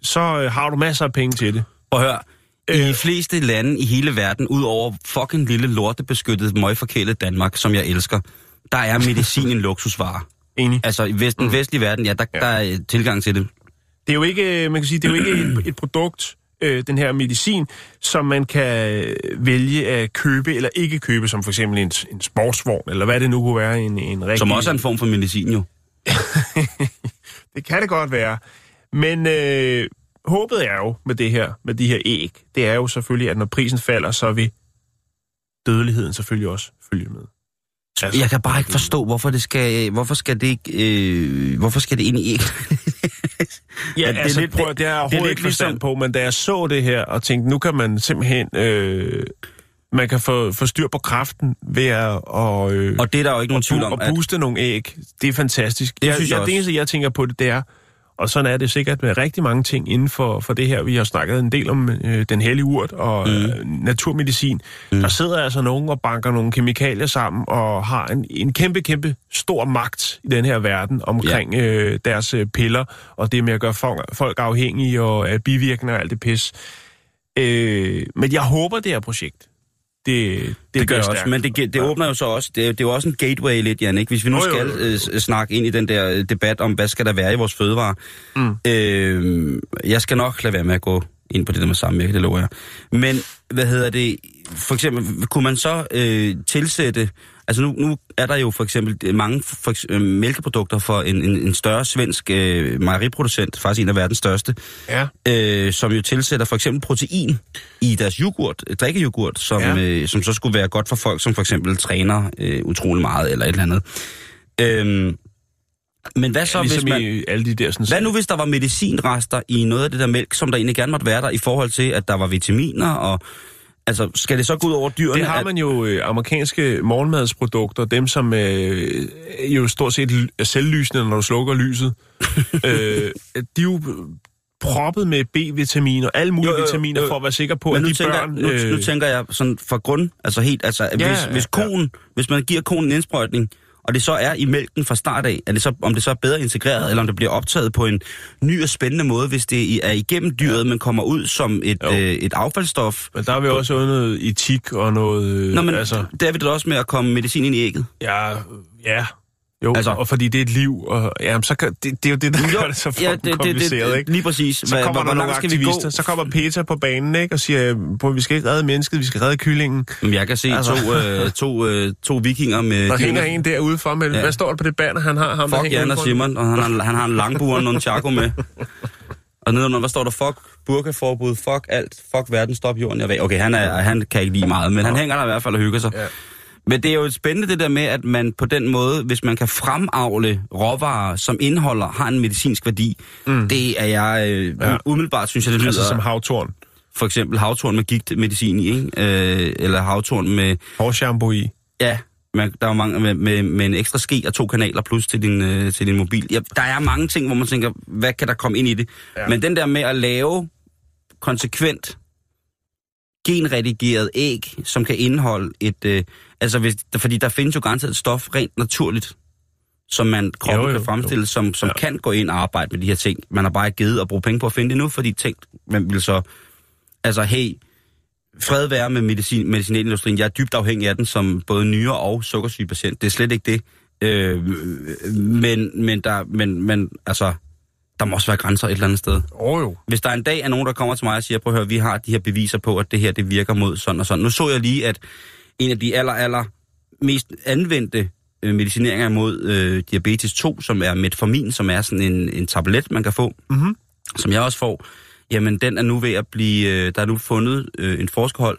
så øh, har du masser af penge til det. Og hør, i Øh. de fleste lande i hele verden, ud over fucking lille lortebeskyttet, møgforkælet Danmark, som jeg elsker, der er medicin en luksusvare. Enig. Altså i vest, den vestlige verden, ja, der, Ja. der er tilgang til det. Det er jo ikke, øh, man kan sige, det er jo ikke et, et produkt, øh, den her medicin, som man kan vælge at købe eller ikke købe, som for eksempel en, en sportsvogn, eller hvad det nu kunne være, en, en rigtig... Som også er en form for medicin, jo. det kan det godt være. Men øh, håbet er jo med det her, med de her æg, det er jo selvfølgelig, at når prisen falder, så vil dødeligheden selvfølgelig også følge med. Altså, Jeg kan bare ikke forstå, hvorfor det skal, hvorfor skal det ikke, øh, hvorfor skal det ind i æg? Ja, det altså, lidt- prøv, det, det har jeg det er overhovedet ikke forstand ligesom- på, men da jeg så det her og tænkte, nu kan man simpelthen, øh, man kan få, få styr på kraften ved at og, øh, Og det er der jo ikke nogen tvivl om, og at booste nogle æg. Det er fantastisk. Det jeg, synes jeg jeg, også. det eneste, jeg tænker på det, det er, og sådan er det sikkert med rigtig mange ting inden for, for det her. Vi har snakket en del om øh, den hellige urt og mm. øh, naturmedicin. Mm. Der sidder altså nogen og banker nogle kemikalier sammen og har en, en kæmpe, kæmpe stor magt i den her verden omkring ja. øh, deres øh, piller og det med at gøre folk, afhængige og af bivirkninger og alt det pis. Øh, men jeg håber, det her projekt, det, det, Det gør også, men det, det åbner jo så også, det, er- det er jo også en gateway lidt, Jan, ikke? Hvis vi nu Jo, jo, skal jo, jo. øh, s- snakke ind i den der øh, debat om, hvad skal der være i vores fødevare. Mm. Øh, jeg skal nok lade være med at gå ind på det der med samvirke, det lover jeg. Men, hvad hedder det, for eksempel, kunne man så øh, tilsætte, altså nu, nu er der jo for eksempel mange for eksempel, mælkeprodukter for en, en, en større svensk øh, mejeriproducent, faktisk en af verdens største, Ja, øh, som jo tilsætter for eksempel protein i deres yoghurt, øh, drikkeyoghurt, som, Ja. ja. øh, som så skulle være godt for folk, som for eksempel træner øh, utrolig meget eller et eller andet. Øhm, men hvad så, hvis ligesom man... i alle de der sådan... Hvad nu, hvis der var medicinrester i noget af det der mælk, som der egentlig gerne måtte være der, i forhold til, at der var vitaminer, og altså, skal det så gå ud over dyrene? Det har man jo øh, amerikanske morgenmadsprodukter, dem som øh, jo stort set er selvlysende, når du slukker lyset. øh, de er jo proppet med B-vitamin og alle mulige Jo, jo, jo, vitaminer for at være sikker på, Men at nu, de tænker, børn... jeg, nu, nu tænker jeg sådan fra grund, altså helt, altså Ja, hvis, ja, hvis ja. konen, hvis man giver konen en indsprøjtning, og det så er i mælken fra start af, er det så, om det så er bedre integreret, eller om det bliver optaget på en ny og spændende måde, hvis det er igennem dyret, men kommer ud som et, Jo. øh, et affaldsstof. Men der er vi også under noget etik og noget... Øh, Nå, men altså, altså, der er vi da også med at komme medicin ind i ægget. ja, ja, jo, Altså- og fordi det er et liv, og jamen, så kan, det, det er jo det, der gør det så ja, ja, det, det, kompliceret, det, ikke? lige præcis. Så kommer hvor, der nogle aktivister, så kommer Peter på banen, ikke, og siger, at vi skal ikke redde mennesket, vi skal redde kyllingen. Jeg kan se Altså. to, øh, to, øh, to vikinger med... Der de- hænger en derude for med, Ja. ja. hvad står der på det banner, han har? Ham, Fuck Jan og? Simon, og han har, han har en langbuer og nogle chaco med. Og nedenunder, hvad står der? Fuck burkaforbud, fuck alt, fuck verden, stop jorden, jeg ved. Okay, han, er, han kan ikke lide meget, men han hænger der i hvert fald og hygger sig. Ja. Men det er jo spændende det der med, at man på den måde, hvis man kan fremavle råvarer, som indeholder, har en medicinsk værdi, mm. det er jeg, øh, Ja. umiddelbart synes jeg, det lyder, Altså som altså, havtorn. for eksempel havtorn med gigtmedicin i, ikke? Øh, eller havtorn med, Hårshampoo i. Ja, man, der er mange med, med, med en ekstra ske og to kanaler plus til din, øh, til din mobil. Ja, der er mange ting, hvor man tænker, hvad kan der komme ind i det? Ja. Men den der med at lave konsekvent genredigeret æg, som kan indeholde et... Øh, altså, hvis, fordi der findes jo garanteret et stof rent naturligt, som man kroppen Jo, jo, kan fremstille, jo. som, som Ja. kan gå ind og arbejde med de her ting. Man har bare ikke givet at bruge penge på at finde det nu, fordi tænkt, man vil så... Altså, hey, fred være med medicin, medicinalindustrien. Jeg er dybt afhængig af den som både nyre- og sukkersyge patient. Det er slet ikke det. Øh, men, men, der, men, men altså, der må også være grænser et eller andet sted. Oh, jo. Hvis der en dag er nogen, der kommer til mig og siger, prøv at høre, vi har de her beviser på, at det her det virker mod sådan og sådan. Nu så jeg lige, at en af de aller, aller mest anvendte øh, medicineringer mod øh, diabetes 2, som er metformin, som er sådan en, en tablet, man kan få, Mhm. som jeg også får, jamen den er nu ved at blive, øh, der er nu fundet øh, en forskerhold,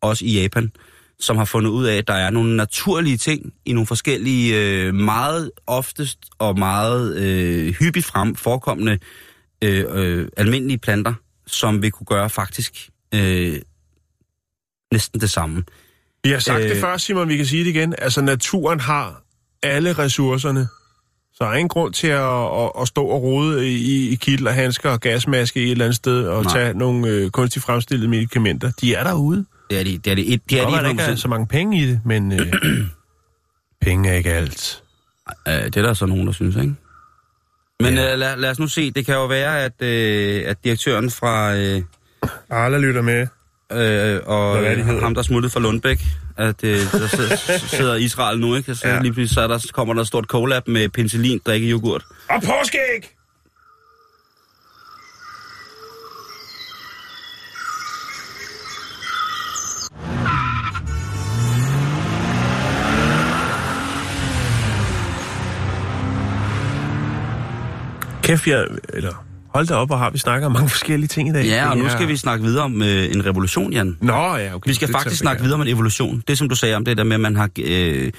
også i Japan, som har fundet ud af, at der er nogle naturlige ting i nogle forskellige, øh, meget oftest og meget øh, hyppigt frem forekommende øh, øh, almindelige planter, som vil kunne gøre faktisk øh, næsten det samme. Vi har sagt øh... det før, Simon, vi kan sige det igen. Altså, naturen har alle ressourcerne. Så der er ingen grund til at, at, at stå og rode i, i kittel og handsker og gasmaske i et eller andet sted og Nej. tage nogle øh, kunstigt fremstillede medicamenter. De er derude. Det er de, det er de, et, det er de der ikke er 100%. så mange penge i det, men øh, penge er ikke alt. Øh, det er der så nogen, der synes, ikke? Men ja. øh, lad, lad os nu se, det kan jo være, at, øh, at direktøren fra... Øh, Arla lytter med. Øh, og Hvad er det, ham, der smuttede fra Lundbæk, at øh, der sidder, Israel nu, ikke? Så Ja. lige pludselig så, er der, kommer der et stort collab med penicillin, drikke yoghurt. Og påskæg! Kæft, jeg, eller hold da op, og har vi snakket om mange forskellige ting i dag. Ja, og nu skal vi snakke videre om øh, en revolution, Jan. Nå, ja, okay. Vi skal det faktisk snakke videre om en evolution. Det, som du sagde om det der med, at man har øh,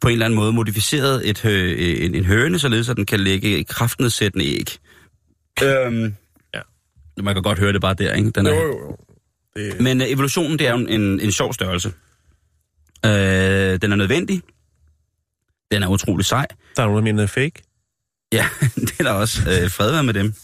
på en eller anden måde modificeret et, hø, en, en høne, således at den kan lægge kraftnedsættende æg. Øhm, Ja. Man kan godt høre det bare der, ikke? Den er, Jo, jo, jo. Det, Men øh, evolutionen, det er jo en, en, en sjov størrelse. Øh, den er nødvendig. Den er utrolig sej. der er nogen, der mener, er fake. Ja, det er der også. Øh, fred være med dem.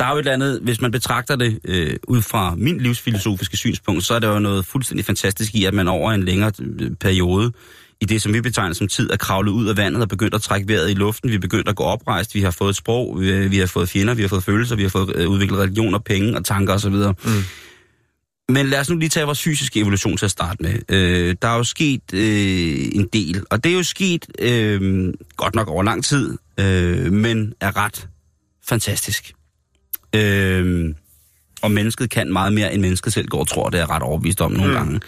Der er jo et eller andet, hvis man betragter det øh, ud fra min livsfilosofiske synspunkt, så er der jo noget fuldstændig fantastisk i, at man over en længere øh, periode i det, som vi betegner som tid, er kravlet ud af vandet og begyndt at trække vejret i luften. Vi er begyndt at gå oprejst. Vi har fået et sprog, vi, vi har fået fjender, vi har fået følelser, vi har fået øh, udviklet religion og penge og tanker osv. Mm. Men lad os nu lige tage vores fysiske evolution til at starte med. Øh, der er jo sket øh, en del, og det er jo sket øh, godt nok over lang tid, øh, men er ret fantastisk. Øh, og mennesket kan meget mere, end mennesket selv går og tror, det er ret overbevist om nogle mm. gange.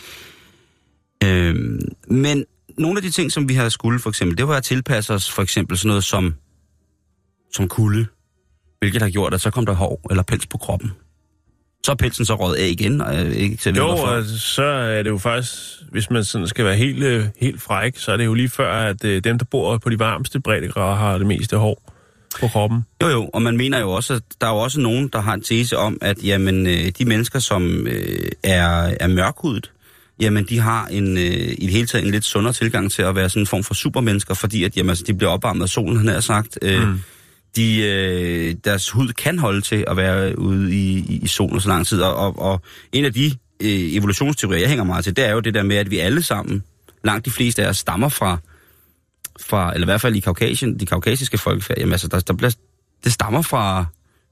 Øh, men nogle af de ting, som vi har skulle, for eksempel, det var at tilpasse os for eksempel sådan noget som, som kulde, hvilket har gjort, at så kom der hår eller pels på kroppen. Så er pelsen så røget af igen, og jeg ikke selv Jo, og så er det jo faktisk, hvis man sådan skal være helt, øh, helt fræk, så er det jo lige før, at øh, dem, der bor på de varmeste breddegrader, har det meste hår på kroppen. Jo, jo, og man mener jo også, at der er jo også nogen, der har en tese om, at jamen, øh, de mennesker, som er, er mørkhudet, jamen de har en, øh, i det hele taget en lidt sundere tilgang til at være sådan en form for supermennesker, fordi at jamen, altså, de bliver opvarmet af solen, han har sagt. Øh, mm. de, øh, deres hud kan holde til at være ude i, i, i solen så lang tid, og, og, og en af de øh, evolutionsteorier, jeg hænger meget til, det er jo det der med, at vi alle sammen, langt de fleste af os, stammer fra, fra eller i hvert fald i Kaukasien, de kaukasiske folkefærd, jamen altså, der, der bliver, det stammer fra,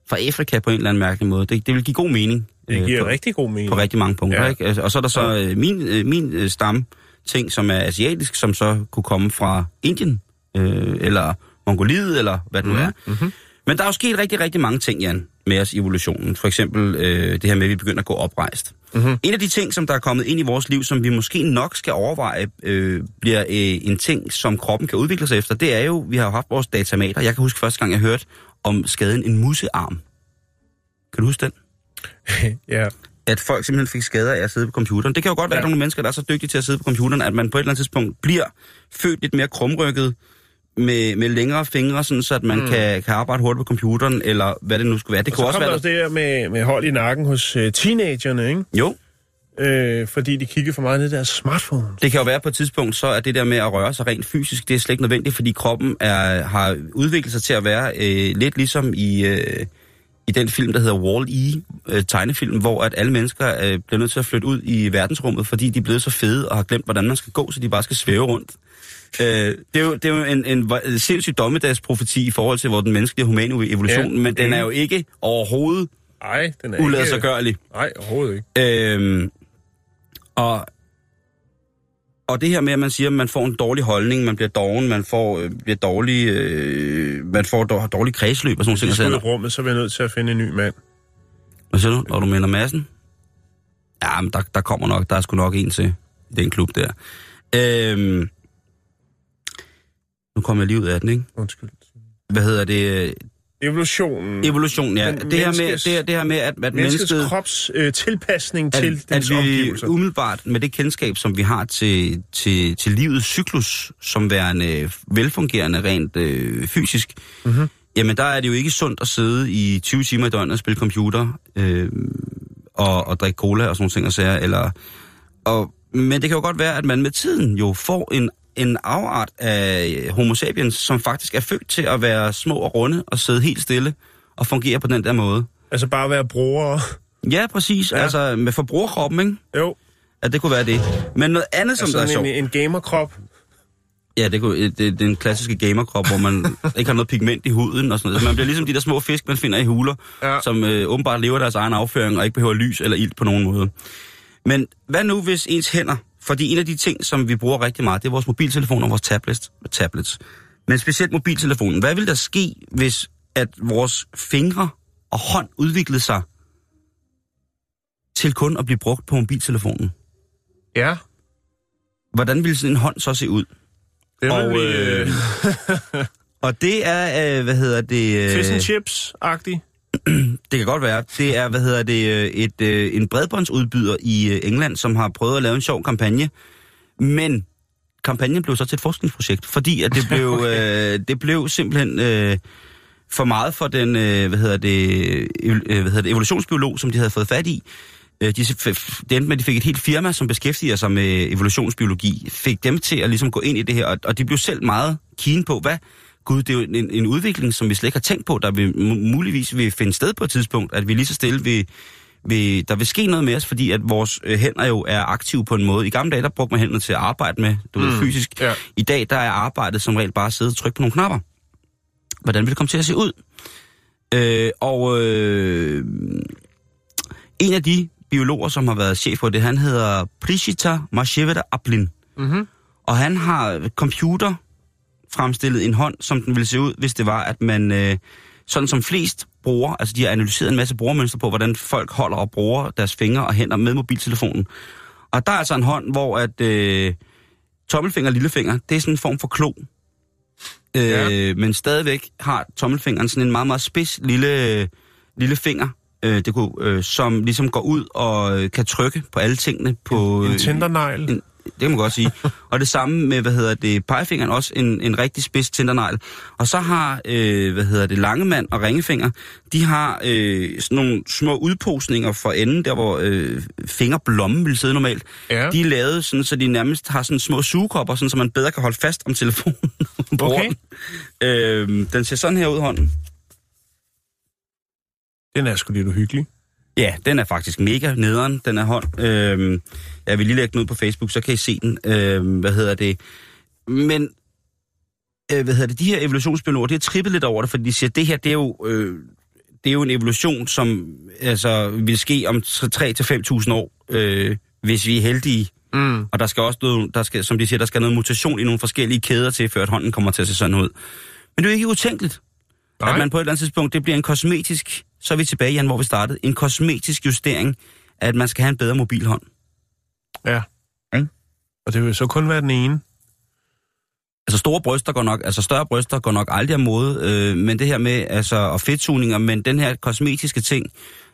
fra Afrika på en eller anden mærkelig måde. Det, det vil give god mening. Det giver øh, på, rigtig god mening. På rigtig mange punkter, ja. ikke? Altså, og så er der så øh, min, øh, min øh, stam ting, som er asiatisk, som så kunne komme fra Indien, øh, eller Mongoliet, eller hvad det nu mm. er. Mm-hmm. Men der er jo sket rigtig, rigtig mange ting, Jan, med os i evolutionen. For eksempel øh, det her med, at vi begynder at gå oprejst. Mm-hmm. En af de ting, som der er kommet ind i vores liv, som vi måske nok skal overveje, øh, bliver øh, en ting, som kroppen kan udvikle sig efter, det er jo, vi har jo haft vores datamater. Jeg kan huske første gang, jeg hørte om skaden en musearm. Kan du huske den? ja. At folk simpelthen fik skader af at sidde på computeren. Det kan jo godt være, ja. at nogle mennesker, der er så dygtige til at sidde på computeren, at man på et eller andet tidspunkt bliver født lidt mere krumrykket, med, med længere fingre, sådan, så at man mm. kan, kan arbejde hurtigt på computeren, eller hvad det nu skulle være. Det og kunne også være... der også det her med, med hold i nakken hos uh, teenagerne, ikke? Jo. Øh, fordi de kigger for meget ned i deres smartphone. Det kan jo være på et tidspunkt, så er det der med at røre sig rent fysisk, det er slet ikke nødvendigt, fordi kroppen er, har udviklet sig til at være øh, lidt ligesom i... Øh, i den film, der hedder Wall-E, øh, tegnefilm, hvor at alle mennesker øh, bliver nødt til at flytte ud i verdensrummet, fordi de er blevet så fede og har glemt, hvordan man skal gå, så de bare skal svæve rundt. Øh, det, er jo, det er jo en, en, en sindssyg dommedagsprofeti i forhold til hvor den menneskelige humane evolution, ja, men den er jo ikke overhovedet Ej, den er uladsiggørlig. Nej, overhovedet ikke. Øh, og og det her med, at man siger, at man får en dårlig holdning, man bliver doven, man får, øh, bliver dårlig, øh, man får dårlig kredsløb og sådan noget. Hvis du i rummet, så er vi nødt til at finde en ny mand. Hvad siger du? Når du mener massen? Ja, men der, der kommer nok, der er sgu nok en til i den klub der. Øhm, nu kommer jeg lige ud af den, ikke? Undskyld. Hvad hedder det? Evolutionen. Evolutionen, ja. Det her, med, det, her, det her med, at, at mennesket... krops øh, tilpasning at, til dens at vi omgivelser. umiddelbart med det kendskab, som vi har til, til, til livets cyklus, som værende velfungerende rent øh, fysisk, mm-hmm. jamen der er det jo ikke sundt at sidde i 20 timer i døgnet og spille computer øh, og, og drikke cola og sådan nogle ting og sager, eller... Og, men det kan jo godt være, at man med tiden jo får en en afart af homo sapiens, som faktisk er født til at være små og runde og sidde helt stille og fungere på den der måde. Altså bare være brugere? Ja, præcis. Ja. Altså med forbrugerkroppen, ikke? Jo. At det kunne være det. Men noget andet, som altså der er sjovt... En, en gamerkrop? Ja, det, kunne, det, det er den klassiske gamerkrop, hvor man ikke har noget pigment i huden og sådan noget. Så man bliver ligesom de der små fisk, man finder i huler, ja. som øh, åbenbart lever deres egen afføring og ikke behøver lys eller ild på nogen måde. Men hvad nu, hvis ens hænder fordi en af de ting, som vi bruger rigtig meget, det er vores mobiltelefoner og vores tablets. tablets. Men specielt mobiltelefonen. Hvad vil der ske, hvis at vores fingre og hånd udviklede sig til kun at blive brugt på mobiltelefonen? Ja. Hvordan ville sådan en hånd så se ud? Det og, vi... Øh... og det er, øh, hvad hedder det... Øh... Fish and chips-agtigt. Det kan godt være. Det er, hvad hedder det, øh, et, øh, en bredbåndsudbyder i øh, England, som har prøvet at lave en sjov kampagne. Men kampagnen blev så til et forskningsprojekt, fordi at det blev, okay. øh, det blev simpelthen øh, for meget for den, øh, hvad hedder det, øh, hvad hedder det, evolutionsbiolog, som de havde fået fat i. De, det endte med, at de fik et helt firma, som beskæftiger sig med evolutionsbiologi, fik dem til at ligesom gå ind i det her, og, og de blev selv meget keen på, hvad, gud, det er jo en, en udvikling, som vi slet ikke har tænkt på, der vil muligvis vil finde sted på et tidspunkt, at vi lige så stille vil, vil, der vil ske noget med os, fordi at vores øh, hænder jo er aktive på en måde. I gamle dage, der brugte man hænderne til at arbejde med, du mm. ved, fysisk. Ja. I dag, der er arbejdet som regel bare at sidde og trykke på nogle knapper. Hvordan vil det komme til at se ud? Øh, og øh, en af de biologer, som har været chef på det, han hedder Prishita Masheveda Aplin. Mm-hmm. Og han har computer fremstillet en hånd, som den ville se ud, hvis det var, at man, øh, sådan som flest bruger, altså de har analyseret en masse brugermønstre på, hvordan folk holder og bruger deres fingre og hænder med mobiltelefonen. Og der er altså en hånd, hvor at øh, tommelfinger og lillefinger, det er sådan en form for klo. Øh, Ja. Men stadigvæk har tommelfingeren sådan en meget, meget spids lille, lille finger, øh, det kunne, øh, som ligesom går ud og øh, kan trykke på alle tingene. På, En øh, tindernegl. en- det kan man godt sige. og det samme med, hvad hedder det, pegefingeren, også en, en rigtig spids tindernegl. Og så har, øh, hvad hedder det, langemand og ringefinger, de har øh, sådan nogle små udposninger for enden, der hvor øh, fingerblommen vil sidde normalt. Ja. De er lavet sådan, så de nærmest har sådan små sugekopper, sådan, så man bedre kan holde fast om telefonen. Okay. den. Øh, den ser sådan her ud, hånden. Den er sgu lidt uhyggelig. Ja, den er faktisk mega nederen, den her hånd. Øhm, jeg vil lige lægge den ud på Facebook, så kan I se den. Øhm, hvad hedder det? Men, øh, hvad hedder det? De her evolutionsbiologer, de har trippet lidt over det, fordi de siger, at det her, det er jo, øh, det er jo en evolution, som altså, vil ske om 3-5.000 år, øh, hvis vi er heldige. Mm. Og der skal også noget, der skal, som de siger, der skal noget mutation i nogle forskellige kæder til, før at hånden kommer til at se sådan ud. Men det er jo ikke utænkeligt. Nej. At man på et eller andet tidspunkt, det bliver en kosmetisk, så er vi tilbage igen, hvor vi startede, en kosmetisk justering, at man skal have en bedre mobilhånd. Ja. Ikke? Og det vil så kun være den ene. Altså store bryster går nok, altså større bryster går nok aldrig af mode, øh, men det her med, altså, og fedtsugninger, men den her kosmetiske ting,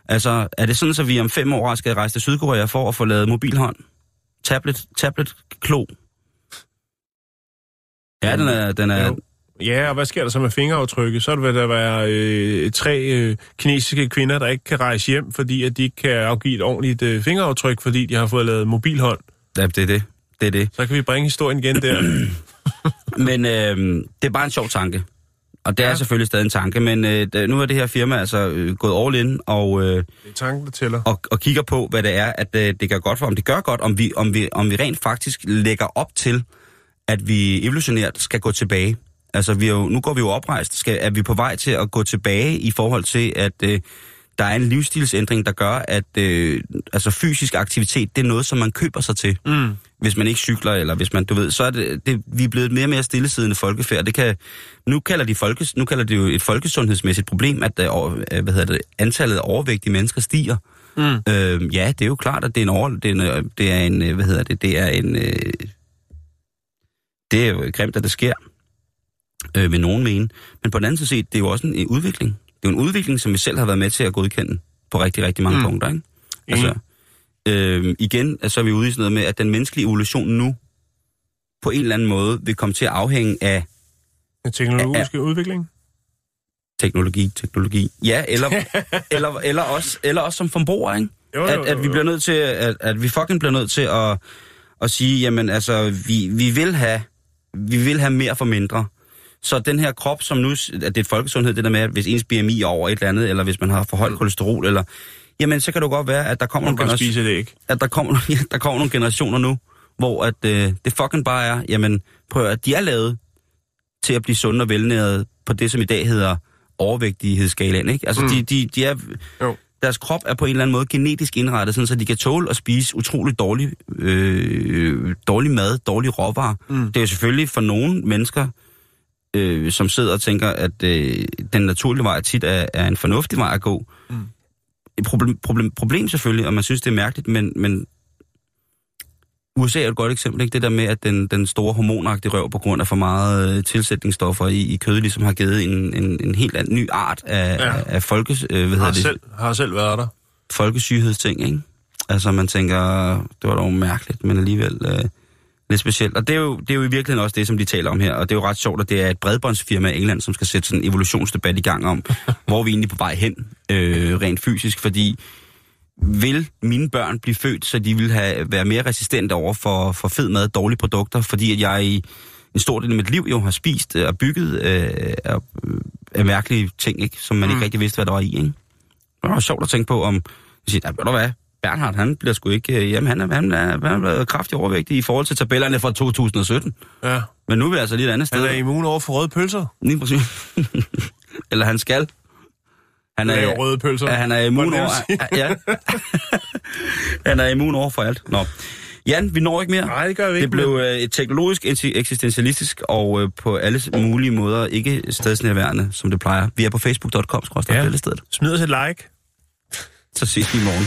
altså, er det sådan, så vi om fem år skal rejse til Sydkorea for at få lavet mobilhånd? Tablet, tablet, klo? Ja, den er, den er, Jo. Ja, og hvad sker der så med fingeraftrykket? Så vil der være øh, tre øh, kinesiske kvinder, der ikke kan rejse hjem, fordi at de ikke kan afgive et ordentligt øh, fingeraftryk, fordi de har fået lavet mobilhånd. ja, det er det. Det er det. Så kan vi bringe historien igen der. Men øh, det er bare en sjov tanke. Og det ja. Er selvfølgelig stadig en tanke, men øh, nu er det her firma altså øh, gået all in og, øh, tanken, der tæller. og, og kigger på, hvad det er, at øh, det gør godt for, om det gør godt, om vi, om, vi, om vi rent faktisk lægger op til, at vi evolutionært skal gå tilbage. Altså, vi er jo, nu går vi jo oprejst. Skal, er vi på vej til at gå tilbage i forhold til, at øh, der er en livsstilsændring, der gør, at øh, altså fysisk aktivitet, det er noget, som man køber sig til Mm. hvis man ikke cykler, eller hvis man, du ved, så er det, det vi er blevet et mere og mere stillesiddende folkefærd. Det kan, nu, kalder de folkes, nu kalder det jo et folkesundhedsmæssigt problem, at over- øh, hvad hedder det, antallet af overvægtige mennesker stiger. Mm. Øh, ja, det er jo klart, at det er en, over, det er en, øh, det er en øh, hvad hedder det, det er en, øh, det er jo grimt, at det sker, øh, vil nogen mene. Men på den anden side set, det er jo også en, udvikling. Det er jo en udvikling, som vi selv har været med til at godkende på rigtig, rigtig mange Mm. punkter, ikke? Altså, øh, igen, så er vi ude i sådan noget med, at den menneskelige evolution nu på en eller anden måde vil komme til at afhænge af Den teknologiske udvikling. teknologi, teknologi. Ja, eller, eller, eller, også, eller også som forbruger, ikke? Jo, jo, At, jo, at vi jo. bliver nødt til, at, at vi fucking bliver nødt til at, at sige, jamen altså, vi, vi vil have, vi vil have mere for mindre. Så den her krop, som nu, at det er et folkesundhed, det der med, at hvis ens BMI er over et eller andet, eller hvis man har for højt kolesterol, eller, jamen så kan det godt være, at der kommer nogle æg. at der kommer, ja, der kommer nogle generationer nu, hvor at, øh, det fucking bare er, jamen prøv at de er lavet til at blive sunde og velnærede på det, som i dag hedder overvægtighedsskalaen, ikke? Altså, Mm. mm. de, de, de er, Jo. deres krop er på en eller anden måde genetisk indrettet, sådan, så de kan tåle at spise utrolig dårlig, øh, dårlig mad, dårlig råvarer. Mm. Det er jo selvfølgelig for nogle mennesker, øh, som sidder og tænker, at øh, den naturlige vej tit er, er en fornuftig vej at gå. Mm. Et problem, problem, problem selvfølgelig, og man synes, det er mærkeligt, men, men USA er et godt eksempel, ikke? Det der med, at den, den store hormonagtige røv på grund af for meget øh, tilsætningsstoffer i, i kød, ligesom har givet en, en, en helt anden ny art af, Ja. af, af folkes, øh, hvad Har det? selv, har selv været der. folkesyghedsting, ikke? Altså, man tænker, det var dog mærkeligt, men alligevel øh, lidt specielt. Og det er, jo, det er jo i virkeligheden også det, som de taler om her, og det er jo ret sjovt, at det er et bredbåndsfirma i England, som skal sætte sådan en evolutionsdebat i gang om, hvor vi egentlig på vej hen, øh, rent fysisk, fordi vil mine børn blive født, så de vil have, være mere resistente over for, for fed mad, dårlige produkter, fordi at jeg i en stor del af mit liv jo har spist øh, og bygget øh, af, af mærkelige ting, ikke? som man mm. ikke rigtig vidste, hvad der var i. Ikke? Det var sjovt at tænke på, om Jeg siger, ved du hvad, Bernhard, han bliver sgu ikke... øh, Jamen, han er, han er, han er blevet kraftigt overvægtig i forhold til tabellerne fra 2017. Ja. Men nu er vi altså lige et andet sted. Han er immun over for røde pølser. Lige præcis. Eller han skal. Han Lave røde pølser. Ja, han er immun over... Ja. han er immun over for alt. Nå. Jan, vi når ikke mere. Nej, det gør vi ikke. Det blev øh, et teknologisk, eksi- eksistentialistisk og øh, på alle mulige måder ikke stedsnærværende, som det plejer. Vi er på facebook.com, skråstrej Ja. ja. stedet. Smid os et like. Så ses vi i morgen.